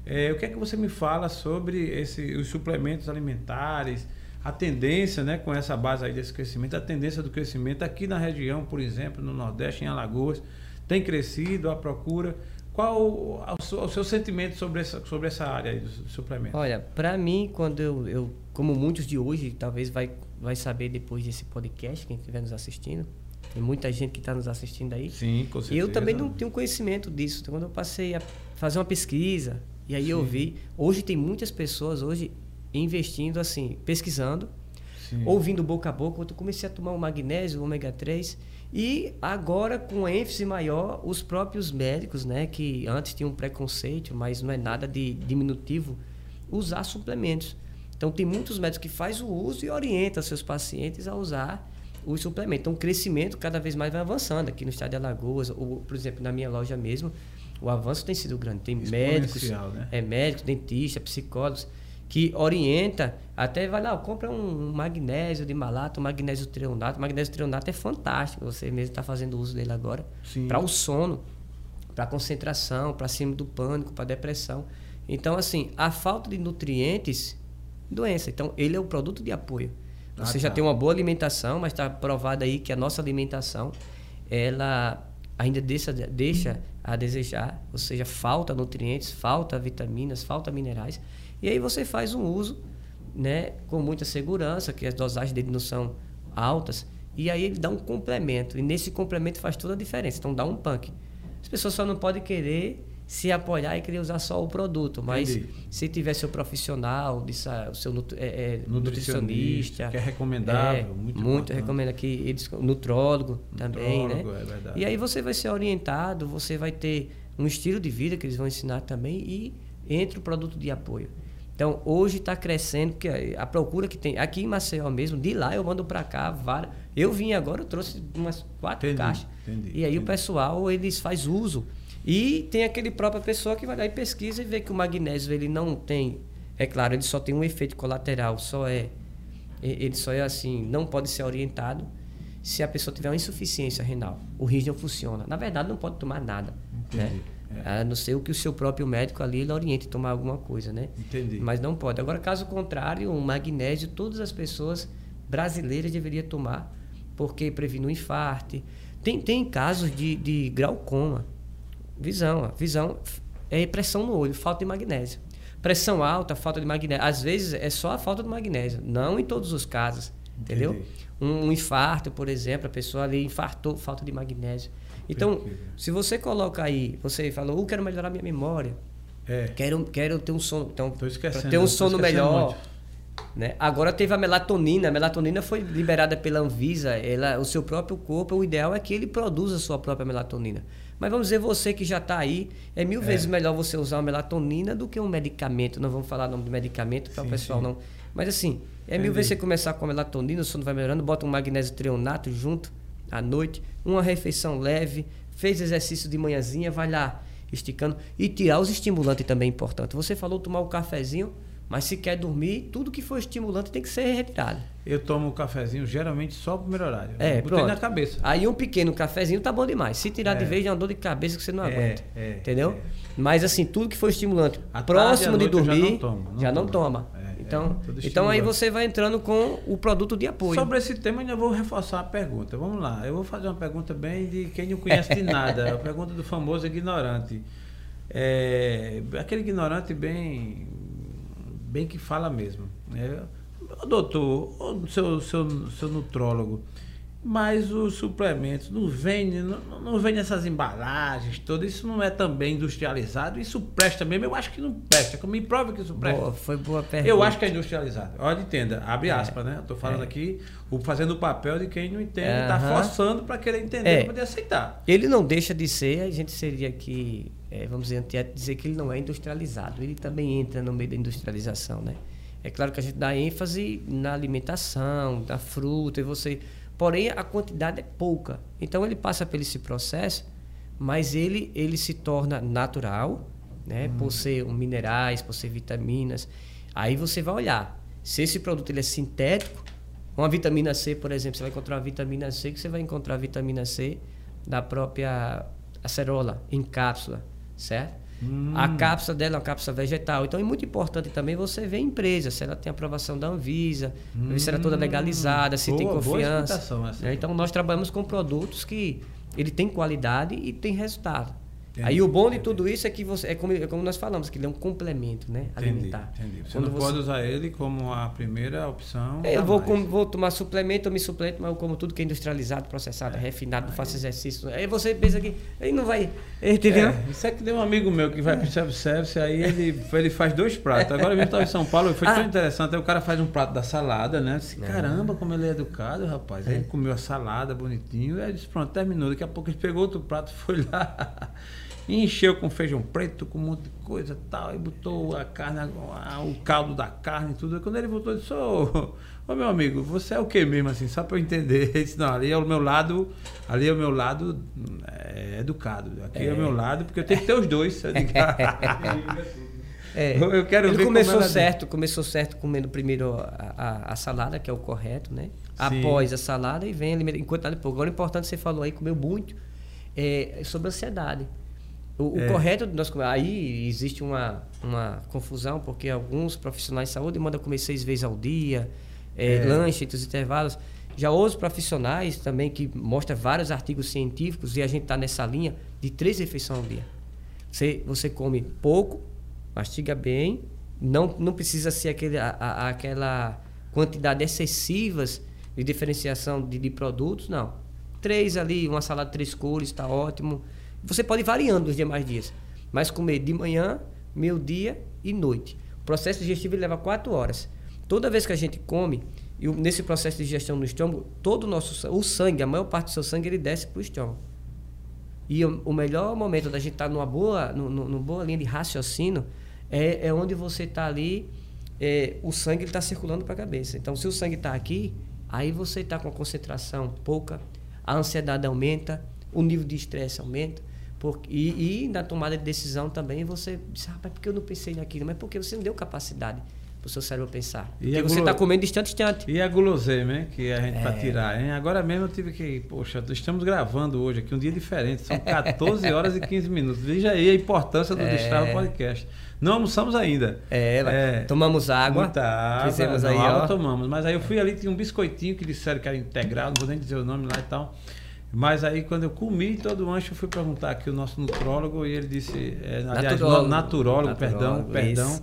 É, o que é que você me fala sobre esse, os suplementos alimentares, a tendência, né, com essa base aí desse crescimento, a tendência do crescimento aqui na região, por exemplo, no Nordeste, em Alagoas, tem crescido a procura. Qual o, o seu sentimento sobre essa, sobre essa área aí dos suplementos? Olha, para mim, quando eu, eu, como muitos de hoje, talvez vai, vai saber depois desse podcast, quem estiver nos assistindo, tem muita gente que está nos assistindo aí. Sim, com certeza. E eu também não tenho conhecimento disso. Então, quando eu passei a fazer uma pesquisa, e aí Sim. eu vi, hoje tem muitas pessoas hoje investindo assim, pesquisando, Sim. ouvindo boca a boca. Eu comecei a tomar o magnésio, o ômega 3 e agora com ênfase maior os próprios médicos, né, que antes tinham um preconceito, mas não é nada de diminutivo, usar suplementos. Então tem muitos médicos que faz o uso e orientam seus pacientes a usar os suplementos. Então o crescimento cada vez mais vai avançando aqui no estado de Alagoas, ou por exemplo, na minha loja mesmo, o avanço tem sido grande. Tem médicos, né? é, médicos, dentistas, psicólogos que orienta, até vai lá, compra um magnésio de malato, um magnésio treonato. O magnésio treonato é fantástico, você mesmo está fazendo uso dele agora para o sono, para concentração, para cima do pânico, para depressão. Então, assim, a falta de nutrientes, doença. Então, ele é o produto de apoio. Você ah, já tá. tem uma boa alimentação, mas está provado aí que a nossa alimentação, ela ainda deixa, deixa a desejar, ou seja, falta nutrientes, falta vitaminas, falta minerais. E aí você faz um uso né, com muita segurança, que as dosagens dele não são altas, e aí ele dá um complemento. E nesse complemento faz toda a diferença. Então dá um punk. As pessoas só não podem querer se apoiar e querer usar só o produto. Mas Entendi. se tiver seu profissional, o seu é, é, nutricionista, que é recomendável, é, muito, muito recomenda que eles, nutrólogo também, né? É verdade. E aí você vai ser orientado, você vai ter um estilo de vida que eles vão ensinar também e entre o produto de apoio. Então, hoje está crescendo, porque a procura que tem aqui em Maceió mesmo, de lá eu mando para cá várias. Eu vim agora, eu trouxe umas quatro entendi, caixas. Entendi, e aí entendi. o pessoal, eles faz uso e tem aquele própria pessoa que vai lá e pesquisa e vê que o magnésio ele não tem, é claro, ele só tem um efeito colateral, só é ele só é assim, não pode ser orientado se a pessoa tiver uma insuficiência renal. O rins não funciona. Na verdade, não pode tomar nada, né? É. A não ser o que o seu próprio médico ali ele oriente a tomar alguma coisa, né? Entendi. Mas não pode. Agora, caso contrário, o magnésio todas as pessoas brasileiras deveriam tomar, porque previne o infarto. Tem, tem casos de, de glaucoma Visão, visão é pressão no olho, falta de magnésio. Pressão alta, falta de magnésio. Às vezes é só a falta de magnésio, não em todos os casos, entendeu? Um, um, infarto, por exemplo, a pessoa ali infartou, falta de magnésio. Então, se você coloca aí, você falou, eu quero melhorar minha memória, é. quero, quero ter um sono, então, ter um sono melhor. Né? Agora teve a melatonina. A melatonina foi liberada pela Anvisa. Ela, o seu próprio corpo, o ideal é que ele produza a sua própria melatonina. Mas vamos dizer, você que já está aí, é mil é. vezes melhor você usar uma melatonina do que um medicamento. Não vamos falar nome de medicamento para o pessoal sim. não. Mas assim, é Entendi. mil vezes você começar com a melatonina, o sono vai melhorando, bota um magnésio treonato junto à noite, uma refeição leve, fez exercício de manhãzinha, vai lá esticando e tirar os estimulantes também é importante. Você falou tomar o um cafezinho, mas se quer dormir, tudo que for estimulante tem que ser retirado. Eu tomo um cafezinho geralmente só pro primeiro horário. É, pronto. na cabeça. Aí um pequeno cafezinho tá bom demais. Se tirar é. de vez, é uma dor de cabeça que você não é, aguenta. É, entendeu? É. Mas assim, tudo que for estimulante, a próximo de dormir, já não toma. Não já não toma. É, então, é, então aí você vai entrando com o produto de apoio. Sobre esse tema, ainda vou reforçar a pergunta. Vamos lá. Eu vou fazer uma pergunta bem de quem não conhece de nada. a pergunta do famoso ignorante. É, aquele ignorante bem bem que fala mesmo. Né? Doutor, o seu, seu, seu nutrólogo, mas os suplementos não vêm não, não vem nessas embalagens todas, isso não é também industrializado, isso presta mesmo, eu acho que não presta, me prova que isso presta. Boa, foi boa pergunta. Eu acho que é industrializado. Olha, entenda, abre é, aspas, né? Estou falando é. aqui, o, fazendo o papel de quem não entende, está uh -huh. forçando para querer entender, é. para poder aceitar. Ele não deixa de ser, a gente seria aqui, é, vamos dizer, dizer que ele não é industrializado, ele também entra no meio da industrialização, né? É claro que a gente dá ênfase na alimentação, na fruta, e você. Porém, a quantidade é pouca. Então ele passa por esse processo, mas ele, ele se torna natural, né? Hum. Por ser um minerais, por ser vitaminas. Aí você vai olhar. Se esse produto ele é sintético, uma vitamina C, por exemplo, você vai encontrar uma vitamina C que você vai encontrar a vitamina C da própria acerola em cápsula, certo? Hum. A cápsula dela é uma cápsula vegetal. Então é muito importante também você ver a empresa, se ela tem aprovação da Anvisa, hum. se ela é toda legalizada, se boa, tem confiança. Né? Então nós trabalhamos com produtos que ele tem qualidade e tem resultado. Entendi, Aí o bom de tudo isso é que você é como, é como nós falamos, que ele é um complemento, né? Entendi, alimentar. Entendi. Você Quando não você... pode usar ele como a primeira opção. É, eu vou, com, vou tomar suplemento, eu me suplemento, mas eu como tudo que é industrializado, processado, é. refinado, não faço exercício. Aí você pensa que aí não vai. Entendeu? É, isso é que tem um amigo meu que vai para o self-service, aí ele, ele faz dois pratos. Agora eu estava em São Paulo, foi ah. tão interessante. Aí o cara faz um prato da salada, né? disse, caramba, como ele é educado, rapaz. Aí ele comeu a salada bonitinho, aí disse, pronto, terminou. Daqui a pouco ele pegou outro prato, foi lá. E encheu com feijão preto, com um monte de coisa e tal, e botou a carne, o caldo da carne e tudo. Quando ele voltou, ele disse, ô, ô meu amigo, você é o que mesmo, assim, só para eu entender. Ele disse, não, ali é o meu lado, ali é o meu lado é, educado. Aqui é. é o meu lado, porque eu tenho que ter os dois. É. Eu quero ele começou certo, começou certo comendo primeiro a, a, a, salada, que é o correto, né? Sim. Após a salada e vem alimentar. Enquanto Agora, o importante você falou aí, comeu muito, é sobre ansiedade. O, é. o correto nós aí existe uma, uma confusão porque alguns profissionais de saúde mandam comer seis vezes ao dia, é, é. lanche entre os intervalos. Já outros profissionais também que mostra vários artigos científicos e a gente está nessa linha de três refeições ao dia. Você, você come pouco, mastiga bem, não, não precisa ser aquele, a, a, aquela quantidade excessivas de diferenciação de, de produtos, não. Três ali, uma salada de três cores, está ótimo você pode ir variando os demais dias, mas comer de manhã, meio-dia e noite. O processo digestivo leva quatro horas. Toda vez que a gente come, e nesse processo de digestão no estômago, todo o nosso o sangue, a maior parte do seu sangue, ele desce para o estômago. E o, o, melhor momento da gente estar tá numa boa, numa boa linha de raciocínio é, é onde você está ali, é, o sangue está circulando para a cabeça. Então, se o sangue está aqui, aí você está com a concentração pouca, a ansiedade aumenta, o nível de estresse aumenta. Porque, e, e, na tomada de decisão também você diz, rapaz, por que eu não pensei naquilo? Mas porque você não deu capacidade para o seu cérebro pensar. E porque você está comendo distante, distante. E a guloseima, hein? Que a gente é. para tirar, hein? Agora mesmo eu tive que, poxa, estamos gravando hoje aqui um dia diferente, são 14 horas e 15 minutos. Veja aí a importância do é. Destrava Podcast. Não almoçamos ainda. É, é, tomamos água. Muita água. Fizemos aí, água ó. tomamos. Mas aí eu fui ali, tinha um biscoitinho que disseram que era integral, não vou nem dizer o nome lá e tal. Mas aí, quando eu comi todo o lanche, eu fui perguntar aqui o nosso nutrólogo e ele disse. É, aliás, naturólogo, naturólogo, perdão, perdão.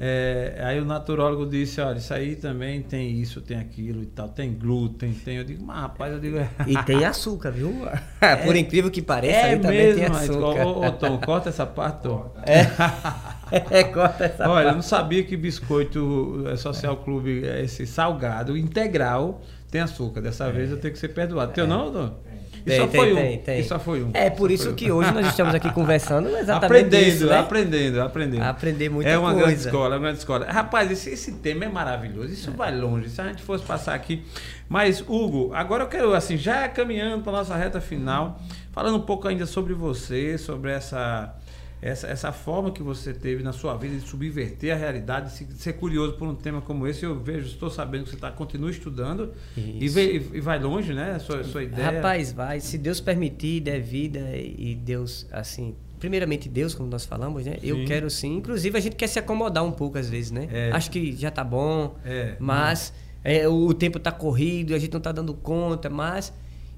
É, aí o naturólogo disse, olha, isso aí também tem isso, tem aquilo e tal, tem glúten, tem. Eu digo, mas rapaz, eu digo. E tem açúcar, viu? É, Por incrível que pareça, é também mesmo, tem açúcar. Ô, ô, Tom, corta essa parte, Tom. É. é, corta essa Olha, parte. eu não sabia que biscoito é, Social Clube, esse salgado integral, tem açúcar. Dessa vez eu tenho que ser perdoado. Teu não, Tom? Tem, só tem, foi tem, um. Tem. E só foi um. É por isso que hoje nós estamos aqui conversando exatamente aprendendo, isso, né? aprendendo, aprendendo. Aprender muita coisa. É uma coisa. grande escola, é uma grande escola. Rapaz, esse, esse tema é maravilhoso. Isso é. vai longe. Se a gente fosse passar aqui. Mas, Hugo, agora eu quero, assim, já caminhando para nossa reta final, falando um pouco ainda sobre você, sobre essa essa, essa forma que você teve na sua vida de subverter a realidade, de ser curioso por um tema como esse. Eu vejo, estou sabendo que você tá, continua estudando e, vê, e, vai longe, né? A sua, a sua ideia. Rapaz, vai. Se Deus permitir, der vida e Deus, assim, primeiramente Deus, como nós falamos, né? Sim. Eu quero sim. Inclusive, a gente quer se acomodar um pouco às vezes, né? É. Acho que já tá bom, é. mas é, o tempo tá corrido, a gente não tá dando conta, mas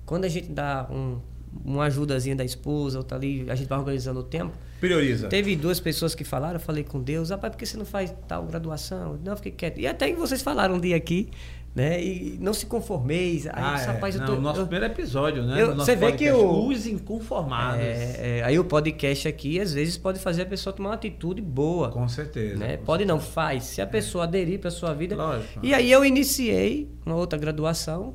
quando a gente dá um, uma ajudazinha da esposa, ou tá ali, a gente vai organizando o tempo. Prioriza. Teve duas pessoas que falaram, eu falei com Deus, rapaz, por que você não faz tal graduação? Não, fiquei quieto. E até que vocês falaram um dia aqui, né? E não se conformeis. Aí, ah, rapaz, é. eu tô, não, nosso eu, primeiro episódio, né? Eu, você vê que o os inconformáveis. É, é, aí o podcast aqui às vezes pode fazer a pessoa tomar uma atitude boa. Com certeza. Né? Com pode certeza. não faz. Se a pessoa aderir para sua vida. Lógico. E aí eu iniciei uma outra graduação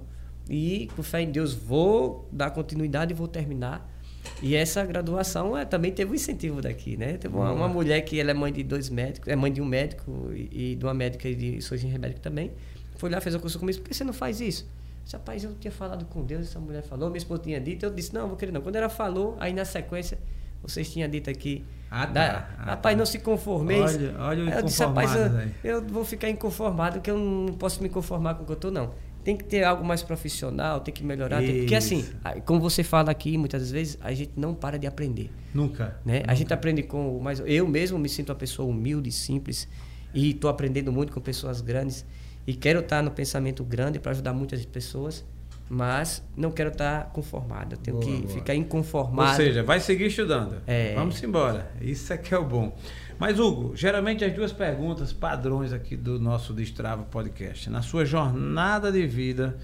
e com fé em Deus vou dar continuidade e vou terminar E essa graduação é, também teve um incentivo daqui, né? Teve uma, uma, mulher que ela é mãe de dois médicos, é mãe de um médico e, e de uma médica de sou engenheiro médico também. Foi lá, fez a curso comigo, por que você não faz isso? Disse, rapaz, eu tinha falado com Deus, essa mulher falou, minha esposa tinha dito, eu disse, não, vou querer não. Quando ela falou, aí na sequência, vocês tinham dito aqui. Ah, tá. Da, ah, rapaz, tá. não se conformei. Olha, olha o eu disse, rapaz, eu, eu, vou ficar inconformado, que eu não posso me conformar com o que eu estou, não. Tem que ter algo mais profissional, tem que melhorar. Tem, porque assim, como você fala aqui, muitas vezes, a gente não para de aprender. Nunca. Né? Nunca. A gente aprende com. Mas eu mesmo me sinto uma pessoa humilde, simples, e estou aprendendo muito com pessoas grandes. E quero estar no pensamento grande para ajudar muitas pessoas mas não quero estar conformado. Eu tenho boa, que boa. ficar inconformado. Ou seja, vai seguir estudando. É. Vamos embora. Isso é que é o bom. Mas, Hugo, geralmente as duas perguntas padrões aqui do nosso Destrava Podcast. Na sua jornada de vida,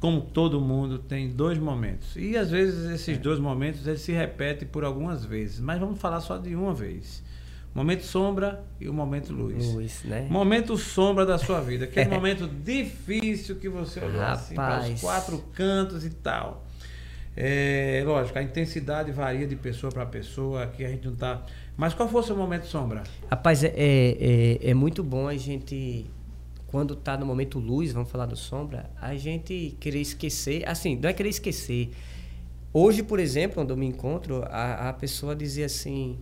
como todo mundo, tem dois momentos. E às vezes esses dois momentos eles se repetem por algumas vezes. Mas vamos falar só de uma vez. Momento sombra e o momento luz. Luz, né? Momento sombra da sua vida. Aquele momento difícil que você olhou assim para os quatro cantos e tal. É, lógico, a intensidade varia de pessoa para pessoa, aqui a gente não está. Mas qual foi o seu momento sombra? Rapaz, é, é, é, é muito bom a gente, quando está no momento luz, vamos falar do sombra, a gente querer esquecer. Assim, não é querer esquecer. Hoje, por exemplo, quando eu me encontro, a, a pessoa dizia assim: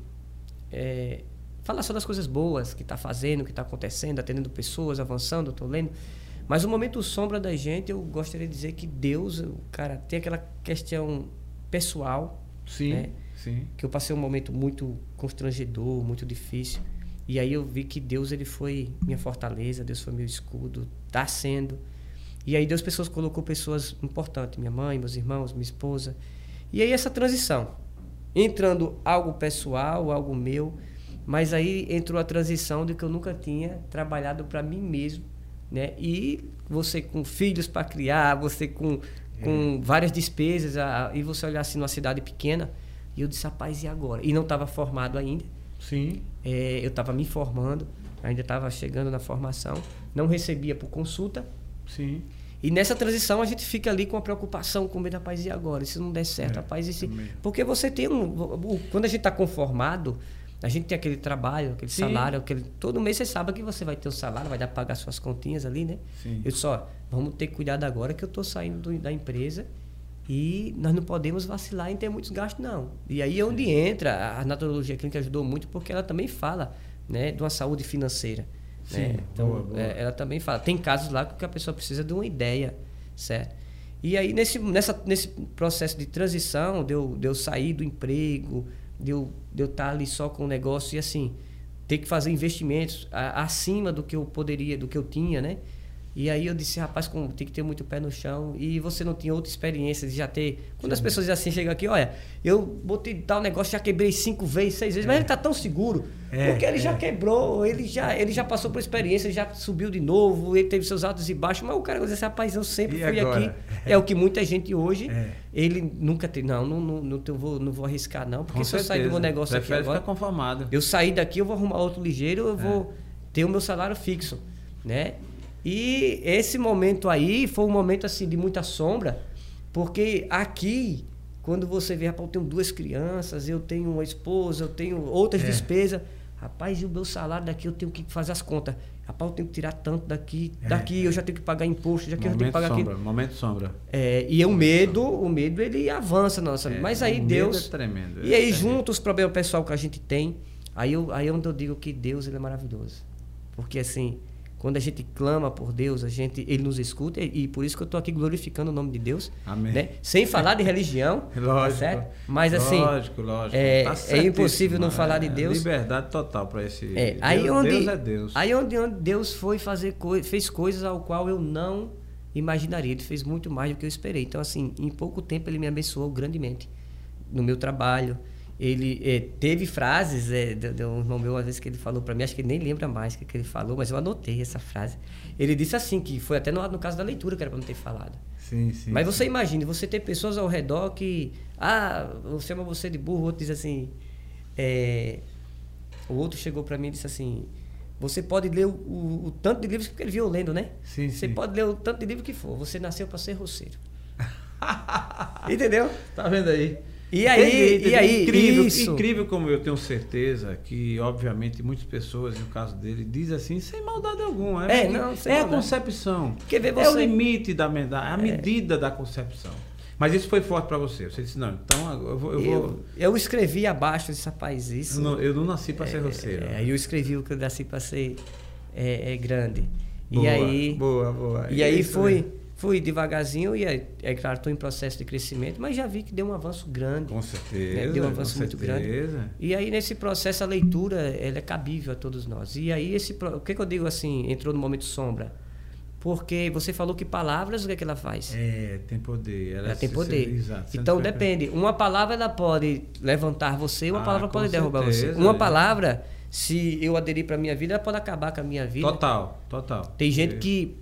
é, falar só das coisas boas que está fazendo, que está acontecendo, atendendo pessoas, avançando, estou lendo. Mas o momento sombra da gente, eu gostaria de dizer que Deus, o cara, tem aquela questão pessoal. Sim, né? Sim. Que eu passei um momento muito constrangedor, muito difícil. E aí eu vi que Deus ele foi minha fortaleza, Deus foi meu escudo, está sendo. E aí Deus pessoas colocou pessoas importantes, minha mãe, meus irmãos, minha esposa. E aí essa transição, entrando algo pessoal, algo meu, mas aí entrou a transição de que eu nunca tinha trabalhado para mim mesmo, né? E você com filhos para criar, você com, com é. várias despesas, a, e você olhar assim numa cidade pequena, e eu disse, rapaz, e agora? E não estava formado ainda. Sim. É, eu estava me formando, ainda estava chegando na formação, não recebia por consulta. Sim. E nessa transição a gente fica ali com a preocupação, com medo, rapaz, e agora? Se não der certo, é, rapaz, e se... Porque você tem um. Quando a gente está conformado, a gente tem aquele trabalho, aquele Sim. salário, aquele, todo mês você sabe que você vai ter o um salário, vai dar para pagar suas continhas ali, né? Sim. Eu só, vamos ter cuidado agora que eu estou saindo do, da empresa e nós não podemos vacilar em ter muitos gastos, não. E aí é onde entra a naturologia clínica ajudou muito porque ela também fala, né, de uma saúde financeira. Sim, né? Então, boa, boa. É, ela também fala. Tem casos lá que a pessoa precisa de uma ideia, certo? E aí, nesse, nessa, nesse processo de transição, de eu, de eu sair do emprego, de eu, de eu estar tá ali só com o negócio e assim, ter que fazer investimentos a, acima do que eu poderia, do que eu tinha, né? E aí eu disse, rapaz, com, tem que ter muito pé no chão. E você não tinha outra experiência de já ter. Quando Sim. as pessoas assim chegam aqui, olha, eu botei tal negócio, já quebrei cinco vezes, seis vezes, é. mas ele está tão seguro. É, porque ele é. já quebrou, ele já, ele já passou por experiência, ele já subiu de novo, ele teve seus altos e baixos, mas o cara diz assim, rapaz, eu sempre e fui agora? aqui. É o que muita gente hoje, é. ele nunca tem. Não, não, não, não, não, vou, não vou arriscar, não. Porque Com se certeza. eu sair do meu negócio Prefere aqui agora. conformado. Eu sair daqui, eu vou arrumar outro ligeiro, eu vou é. ter o meu salário fixo. Né? E esse momento aí foi um momento assim de muita sombra, porque aqui, quando você vê, rapaz, eu tenho duas crianças, eu tenho uma esposa, eu tenho outras é. despesas. Rapaz, e o meu salário daqui eu tenho que fazer as contas. Rapaz, eu tenho que tirar tanto daqui, é. daqui eu já tenho que pagar imposto, daqui momento eu tenho que pagar sombra, aqui. Momento sombra. É, e o medo, o medo ele avança nossa. É, Mas aí Deus. é tremendo. E aí, junto os problemas pessoal que a gente tem, aí, eu, aí é onde eu digo que Deus ele é maravilhoso. Porque assim, quando a gente clama por Deus, a gente, Ele nos escuta e, e por isso que eu estou aqui glorificando o nome de Deus. Amém. Né? Sem falar de religião. lógico. Certo? Mas assim. Lógico, lógico. É, tá é impossível não falar de é Deus. Liberdade total para esse. É, aí Deus, onde, Deus é Deus. Aí onde, onde Deus foi fazer co fez coisas ao qual eu não imaginaria. Ele fez muito mais do que eu esperei. Então, assim, em pouco tempo ele me abençoou grandemente no meu trabalho ele é, teve frases é, de, de, um irmão meu uma vez que ele falou para mim acho que ele nem lembra mais o que, que, ele falou mas eu anotei essa frase. Ele disse assim que foi até no, no caso da leitura que era para não ter falado. Sim, sim, mas você sim. imagine você ter pessoas ao redor que ah chama você de burro o outro diz assim é, o outro chegou para mim e disse assim você pode ler o, o, o, tanto de livros que ele viu lendo né? Sim, você pode ler o tanto de livro que for você nasceu para ser roceiro. Entendeu? Tá vendo aí E aí, entendi, e aí incrível, isso. incrível como eu tenho certeza que, obviamente, muitas pessoas, no caso dele, diz assim, sem maldade alguma. É, é não, sem é a concepção. Você... É o limite da a é. medida da concepção. Mas isso foi forte para você. Você disse, não, então eu vou. Eu, eu, vou... eu escrevi abaixo desse rapaz, isso. Eu não, eu não nasci para ser é, roceiro. É, eu escrevi o que eu nasci para ser é, é, grande. Boa, e aí. Boa, boa. E, e aí foi. Fui devagarzinho e, é, é claro, estou em processo de crescimento, mas já vi que deu um avanço grande. Com certeza. Né? Deu um avanço muito certeza. grande. E aí, nesse processo, a leitura ela é cabível a todos nós. E aí, esse, o que, que eu digo assim, entrou no momento sombra? Porque você falou que palavras, o que, é que ela faz? É, tem poder. Ela, ela tem poder. Exato, então depende. Uma palavra ela pode levantar você, uma ah, palavra pode derrubar certeza, você. Uma é. palavra, se eu aderir para minha vida, ela pode acabar com a minha vida. Total, total. Tem gente que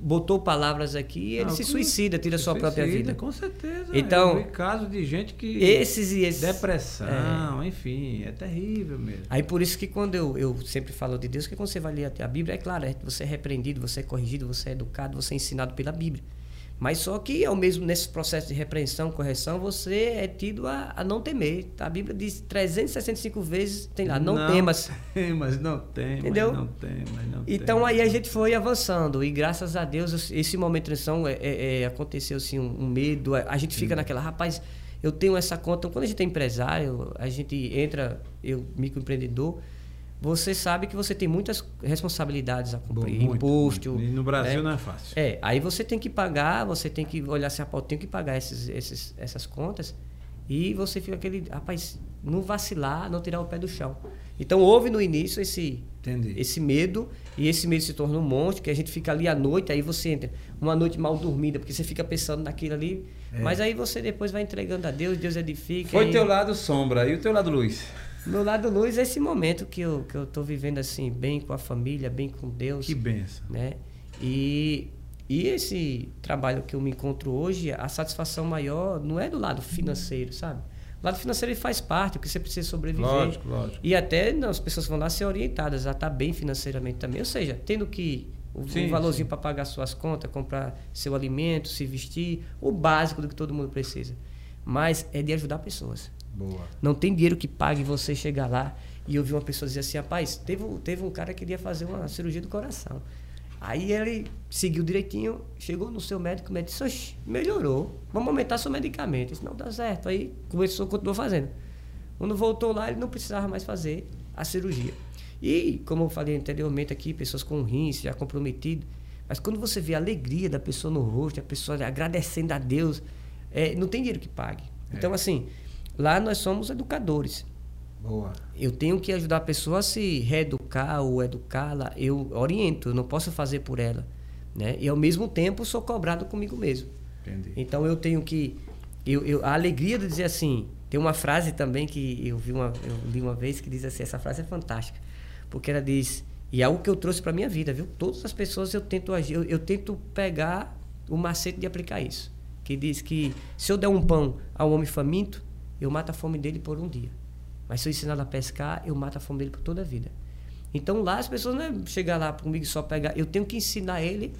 botou palavras aqui e ele se suicida, tira a sua suicida, própria vida. Com certeza. Então, eu caso de gente que esses e esses depressão, é, enfim, é terrível mesmo. Aí por isso que quando eu, eu sempre falo de Deus, que quando você vai ler a Bíblia, é claro, é, você é repreendido, você é corrigido, você é educado, você é ensinado pela Bíblia. Mas só que, ao mesmo nesse processo de repreensão, correção, você é tido a, a não temer. Tá? A Bíblia diz 365 vezes, tem lá, não, não temas. Temas, não temas, Entendeu? não temas, não Então aí a gente foi avançando. E graças a Deus, esse momento de transição é, é, é, aconteceu assim, um, um, medo. A gente fica Sim. naquela, rapaz, eu tenho essa conta. Quando a gente é empresário, a gente entra, eu, microempreendedor, você sabe que você tem muitas responsabilidades a cumprir. Muito, imposto. Muito. E no Brasil né? não é fácil. É, aí você tem que pagar, você tem que olhar se a pauta, tem que pagar esses, esses, essas contas. E você fica aquele, rapaz, não vacilar, não tirar o pé do chão. Então houve no início esse, esse medo, e esse medo se torna um monte, que a gente fica ali à noite, aí você entra uma noite mal dormida, porque você fica pensando naquilo ali. É. Mas aí você depois vai entregando a Deus, Deus edifica. Foi aí... teu lado sombra, e o teu lado luz? Meu lado luz é esse momento que eu, que eu tô vivendo assim, bem com a família, bem com Deus. Que benção. Né? E, e esse trabalho que eu me encontro hoje, a satisfação maior não é do lado financeiro, sabe? O lado financeiro ele faz parte, porque você precisa sobreviver. Lógico, lógico. E até não, as pessoas vão lá ser orientadas a estar tá bem financeiramente também. Ou seja, tendo que o, sim, um valorzinho para pagar suas contas, comprar seu alimento, se vestir, o básico do que todo mundo precisa. Mas é de ajudar pessoas. Boa. Não tem dinheiro que pague você chegar lá e ouvir uma pessoa dizer assim, rapaz, teve, teve um cara que queria fazer uma cirurgia do coração. Aí ele seguiu direitinho, chegou no seu médico, o médico disse, melhorou, vamos aumentar seu medicamento. Ele disse, não, dá certo. Aí começou, continuou fazendo. Quando voltou lá, ele não precisava mais fazer a cirurgia. E, como eu falei anteriormente aqui, pessoas com rins já comprometido. Mas quando você vê a alegria da pessoa no rosto, a pessoa agradecendo a Deus, é, não tem dinheiro que pague. É. Então, assim, Lá nós somos educadores. Boa. Eu tenho que ajudar a pessoa a se reeducar ou educá-la. Eu oriento, eu não posso fazer por ela. Né? E ao mesmo tempo sou cobrado comigo mesmo. Entendi. Então eu tenho que. Eu, eu, a alegria de dizer assim. Tem uma frase também que eu vi uma, eu li uma vez que diz assim: essa frase é fantástica. Porque ela diz. E é algo que eu trouxe para minha vida, viu? Todas as pessoas eu tento agir, eu, eu tento pegar o macete de aplicar isso. Que diz que se eu der um pão ao homem faminto, eu mato a fome dele por um dia. Mas se eu ensinar a pescar, eu mato a fome dele por toda a vida. Então lá as pessoas não é chegar lá comigo só pegar, eu tenho que ensinar ele.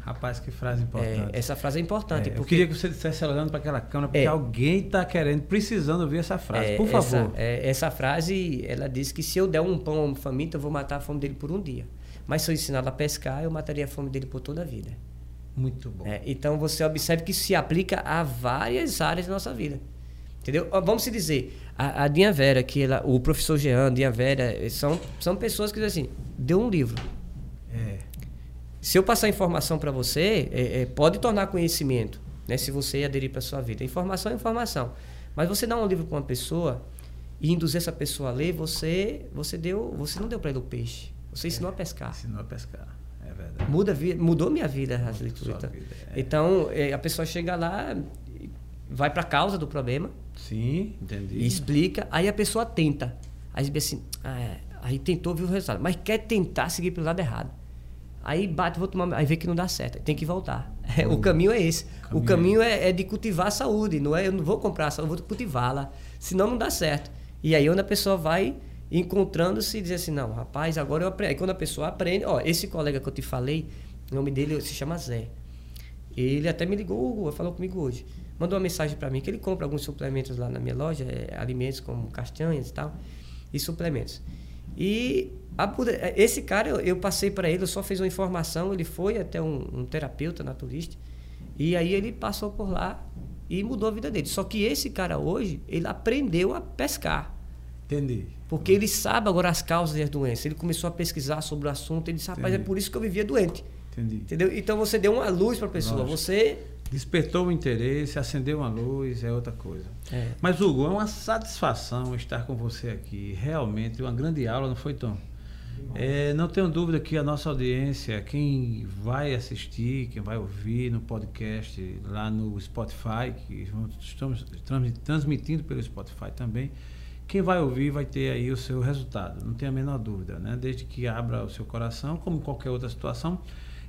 Rapaz, que frase importante. É, essa frase é importante. É, porque... Eu queria que você estivesse olhando para aquela câmera, porque é, alguém está querendo, precisando ouvir essa frase. É, por favor. Essa, é, essa, frase, ela diz que se eu der um pão a um faminto, eu vou matar a fome dele por um dia. Mas se eu ensinar a pescar, eu mataria a fome dele por toda a vida. Muito bom. É, então você observe que se aplica a várias áreas da nossa vida. Entendeu? Vamos se dizer, a, a Dinha Vera, que ela, o professor Jean, Dinha Vera, são, são pessoas que dizem assim, deu um livro. É. Se eu passar informação para você, é, é, pode tornar conhecimento, né? Se você aderir para sua vida. Informação é informação. Mas você dá um livro para uma pessoa e induzir essa pessoa a ler, você, você, deu, você não deu para ele o peixe. Você ensinou a pescar. Ensinou a pescar. É verdade. Muda, mudou minha vida as leituras. Então, é. então é, a pessoa chega lá, vai para a causa do problema. Sim, entendi. E explica, aí a pessoa tenta. Aí assim, ah, é, aí tentou ver o resultado, mas quer tentar seguir pelo lado errado. Aí bate, vou tomar, aí vê que não dá certo, tem que voltar. o hum. caminho é esse. Caminho o caminho é, é, de cultivar a saúde, não é? Eu não vou comprar a saúde, eu vou cultivá-la, senão não dá certo. E aí onde a pessoa vai encontrando-se e diz assim, não, rapaz, agora eu aprendo. Aí quando a pessoa aprende, ó, esse colega que eu te falei, o nome dele se chama Zé. Ele até me ligou, falou comigo hoje. Mandou uma mensagem para mim que ele compra alguns suplementos lá na minha loja, é, alimentos como castanhas e tal, e suplementos. E a, esse cara, eu, eu passei para ele, eu só fiz uma informação, ele foi até um, um terapeuta naturista, e aí ele passou por lá e mudou a vida dele. Só que esse cara hoje, ele aprendeu a pescar. Entendi. Porque ele sabe agora as causas das doenças. Ele começou a pesquisar sobre o assunto. Ele disse, rapaz, é por isso que eu vivia doente. Entendi. Entendeu? Então você deu uma luz para a pessoa. Lógico. Você. Despertou o interesse, acendeu uma luz, é outra coisa. É. Mas, Hugo, é uma satisfação estar com você aqui. Realmente, uma grande aula, não foi, Tom? É, não tenho dúvida que a nossa audiência, quem vai assistir, quem vai ouvir no podcast lá no Spotify, que estamos transmitindo pelo Spotify também, quem vai ouvir vai ter aí o seu resultado, não tem a menor dúvida, né? Desde que abra o seu coração, como qualquer outra situação.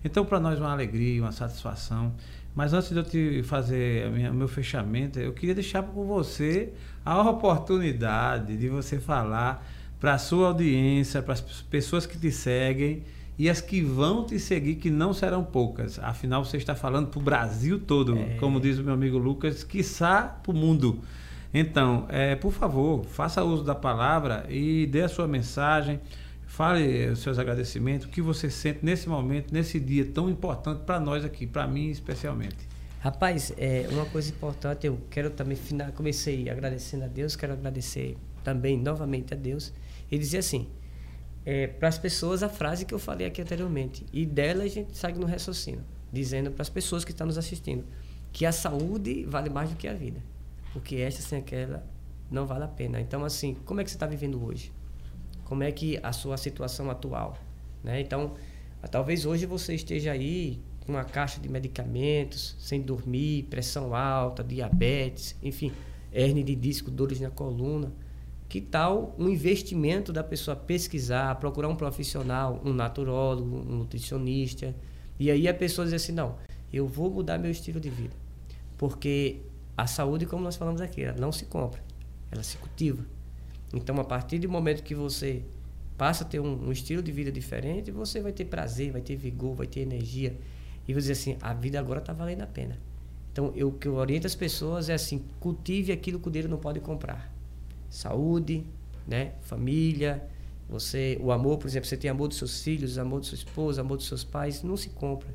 Então, para nós, uma alegria, uma satisfação. Mas antes de eu te fazer o meu fechamento, eu queria deixar com você a oportunidade de você falar para a sua audiência, para as pessoas que te seguem e as que vão te seguir, que não serão poucas. Afinal, você está falando para o Brasil todo, é. como diz o meu amigo Lucas, quiçá para o mundo. Então, é, por favor, faça uso da palavra e dê a sua mensagem, fale os seus agradecimentos, o que você sente nesse momento, nesse dia tão importante para nós aqui, para mim especialmente. Rapaz, é, uma coisa importante, eu quero também, comecei agradecendo a Deus, quero agradecer também novamente a Deus ele dizia assim, é, para as pessoas a frase que eu falei aqui anteriormente, e dela a gente segue no raciocínio, dizendo para as pessoas que estão nos assistindo que a saúde vale mais do que a vida, porque esta sem aquela não vale a pena. Então, assim, como é que você está vivendo hoje? Como é que a sua situação atual? Né? Então, talvez hoje você esteja aí com uma caixa de medicamentos, sem dormir, pressão alta, diabetes, enfim, hernia de disco, dores na coluna. Que tal um investimento da pessoa pesquisar, procurar um profissional, um naturólogo, um nutricionista, e aí a pessoa diz assim: não, eu vou mudar meu estilo de vida. Porque a saúde, como nós falamos aqui, ela não se compra, ela se cultiva. Então, a partir do momento que você passa a ter um, um estilo de vida diferente, você vai ter prazer, vai ter vigor, vai ter energia. E você dizer assim: a vida agora está valendo a pena. Então, eu, o que eu oriento as pessoas é assim: cultive aquilo que o dinheiro não pode comprar saúde, né? família, você, o amor, por exemplo, você tem amor dos seus filhos, amor de sua esposa, amor dos seus pais, não se compra,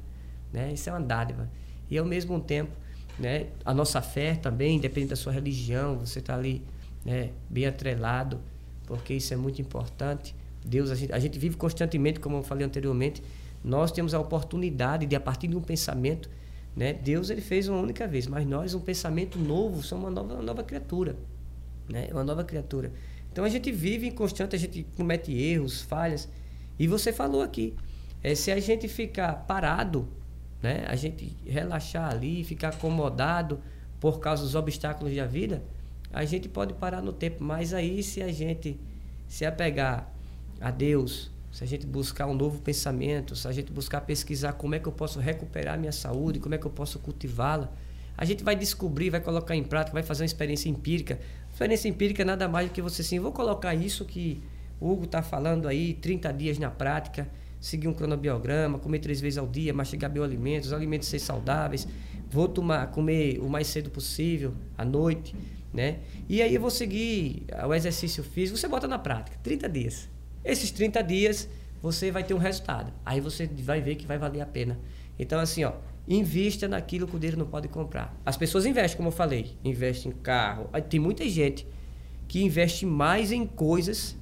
né? Isso é uma dádiva. E ao mesmo tempo, né, a nossa fé também, independente da sua religião, você está ali, né, bem atrelado, porque isso é muito importante. Deus, a gente, a gente vive constantemente, como eu falei anteriormente, nós temos a oportunidade de a partir de um pensamento, né, Deus ele fez uma única vez, mas nós um pensamento novo, somos uma nova, uma nova criatura né? Uma nova criatura. Então a gente vive em constante, a gente comete erros, falhas. E você falou aqui, é, se a gente ficar parado, né? A gente relaxar ali, ficar acomodado por causa dos obstáculos da vida, a gente pode parar no tempo. Mas aí se a gente se apegar a Deus, se a gente buscar um novo pensamento, se a gente buscar pesquisar como é que eu posso recuperar minha saúde, como é que eu posso cultivá-la, a gente vai descobrir, vai colocar em prática, vai fazer uma experiência empírica. Experiência empírica é nada mais do que você assim, vou colocar isso que o Hugo está falando aí, 30 dias na prática, seguir um cronobiograma, comer três vezes ao dia, mastigar bioalimentos, alimentos ser saudáveis, vou tomar, comer o mais cedo possível, à noite, né? E aí eu vou seguir o exercício físico, você bota na prática, 30 dias. Esses 30 dias você vai ter um resultado. Aí você vai ver que vai valer a pena. Então, assim, ó, invista naquilo que o dinheiro não pode comprar. As pessoas investem, como eu falei, investem em carro. Tem muita gente que investe mais em coisas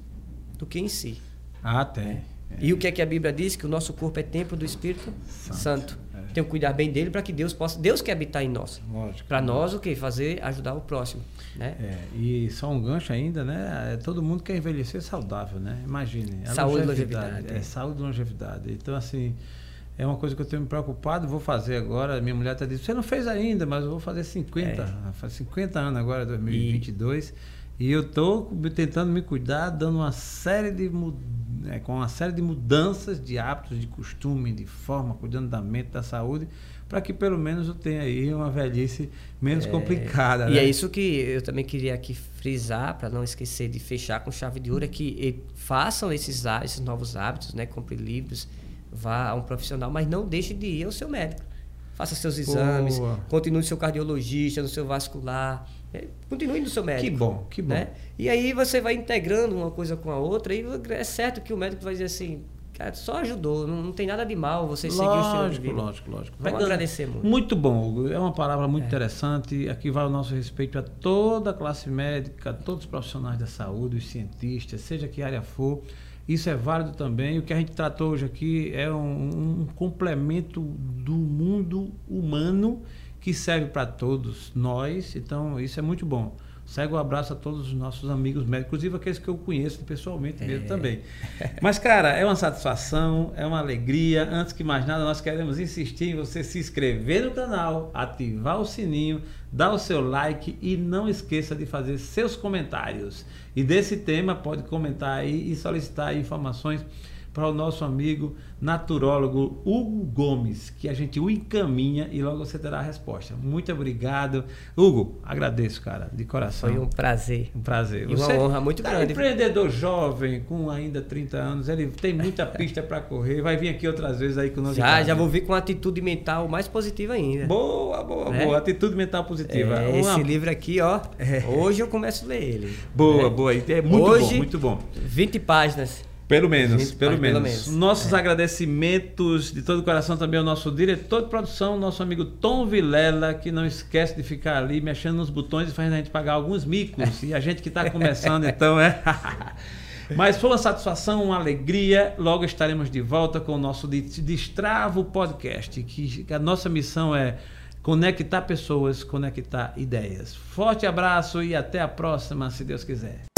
do que em si. Ah, tem. É. E o que é que a Bíblia diz? Que o nosso corpo é templo do Espírito Santo. Santo. É. Tem que cuidar bem dele para que Deus possa. Deus quer habitar em nós. Para nós, o que? Fazer, ajudar o próximo. Né? É, e só um gancho ainda, né? É, todo mundo quer envelhecer saudável, né? Imagine. Saúde e longevidade. longevidade. É, saúde e longevidade. Então, assim é uma coisa que eu tenho me preocupado, vou fazer agora. Minha mulher está dizendo, você não fez ainda, mas eu vou fazer 50. É. Faz 50 anos agora, 2022. E, e eu estou tentando me cuidar, dando uma série de é, com uma série de mudanças de hábitos, de costume, de forma, cuidando da mente, da saúde, para que pelo menos eu tenha aí uma velhice menos é, complicada. E né? é isso que eu também queria aqui frisar, para não esquecer de fechar com chave de ouro, é que façam esses, esses novos hábitos, né? Compre livros, vá a um profissional, mas não deixe de ir ao seu médico. faça seus exames, Boa. continue no seu cardiologista, no seu vascular, é, continue no seu médico. Que bom, que bom. Né? E aí você vai integrando uma coisa com a outra, e é certo que o médico vai dizer assim, cara, só ajudou, não, não tem nada de mal você seguir o seu Lógico, lógico, lógico. Vamos Pegando, agradecer muito. Muito bom, Hugo. É uma palavra muito é. interessante. Aqui vai o nosso respeito a toda a classe médica, a todos os profissionais da saúde, os cientistas, seja que área for. Isso é válido também. O que a gente tratou hoje aqui é um, um complemento do mundo humano que serve para todos nós. Então, isso é muito bom. Segue um abraço a todos os nossos amigos médicos, inclusive aqueles que eu conheço pessoalmente mesmo é. também. Mas, cara, é uma satisfação, é uma alegria. Antes que mais nada, nós queremos insistir em você se inscrever no canal, ativar o sininho, dar o seu like e não esqueça de fazer seus comentários. E desse tema, pode comentar aí e solicitar informações para o nosso amigo naturólogo Hugo Gomes, que a gente o encaminha e logo você terá a resposta. Muito obrigado. Hugo, agradeço, cara, de coração. Foi um prazer. Um prazer. E você, uma honra muito grande. É empreendedor jovem, com ainda 30 anos, ele tem muita pista para correr, vai vir aqui outras vezes aí com nós. Já, já vou vir com atitude mental mais positiva ainda. Boa, boa, né? boa. Atitude mental positiva. É, uma... Esse livro aqui, ó, é. hoje eu começo a ler ele. Boa, né? boa. É muito hoje, bom, muito bom. 20 páginas. Pelo menos, pelo menos. pelo menos. Nossos é. agradecimentos de todo o coração também ao nosso diretor de produção, nosso amigo Tom Vilela, que não esquece de ficar ali mexendo nos botões e fazendo a gente pagar alguns micos. e a gente que está começando, então, é. Mas foi uma satisfação, uma alegria. Logo estaremos de volta com o nosso Destravo Podcast, que a nossa missão é conectar pessoas, conectar ideias. Forte abraço e até a próxima, se Deus quiser.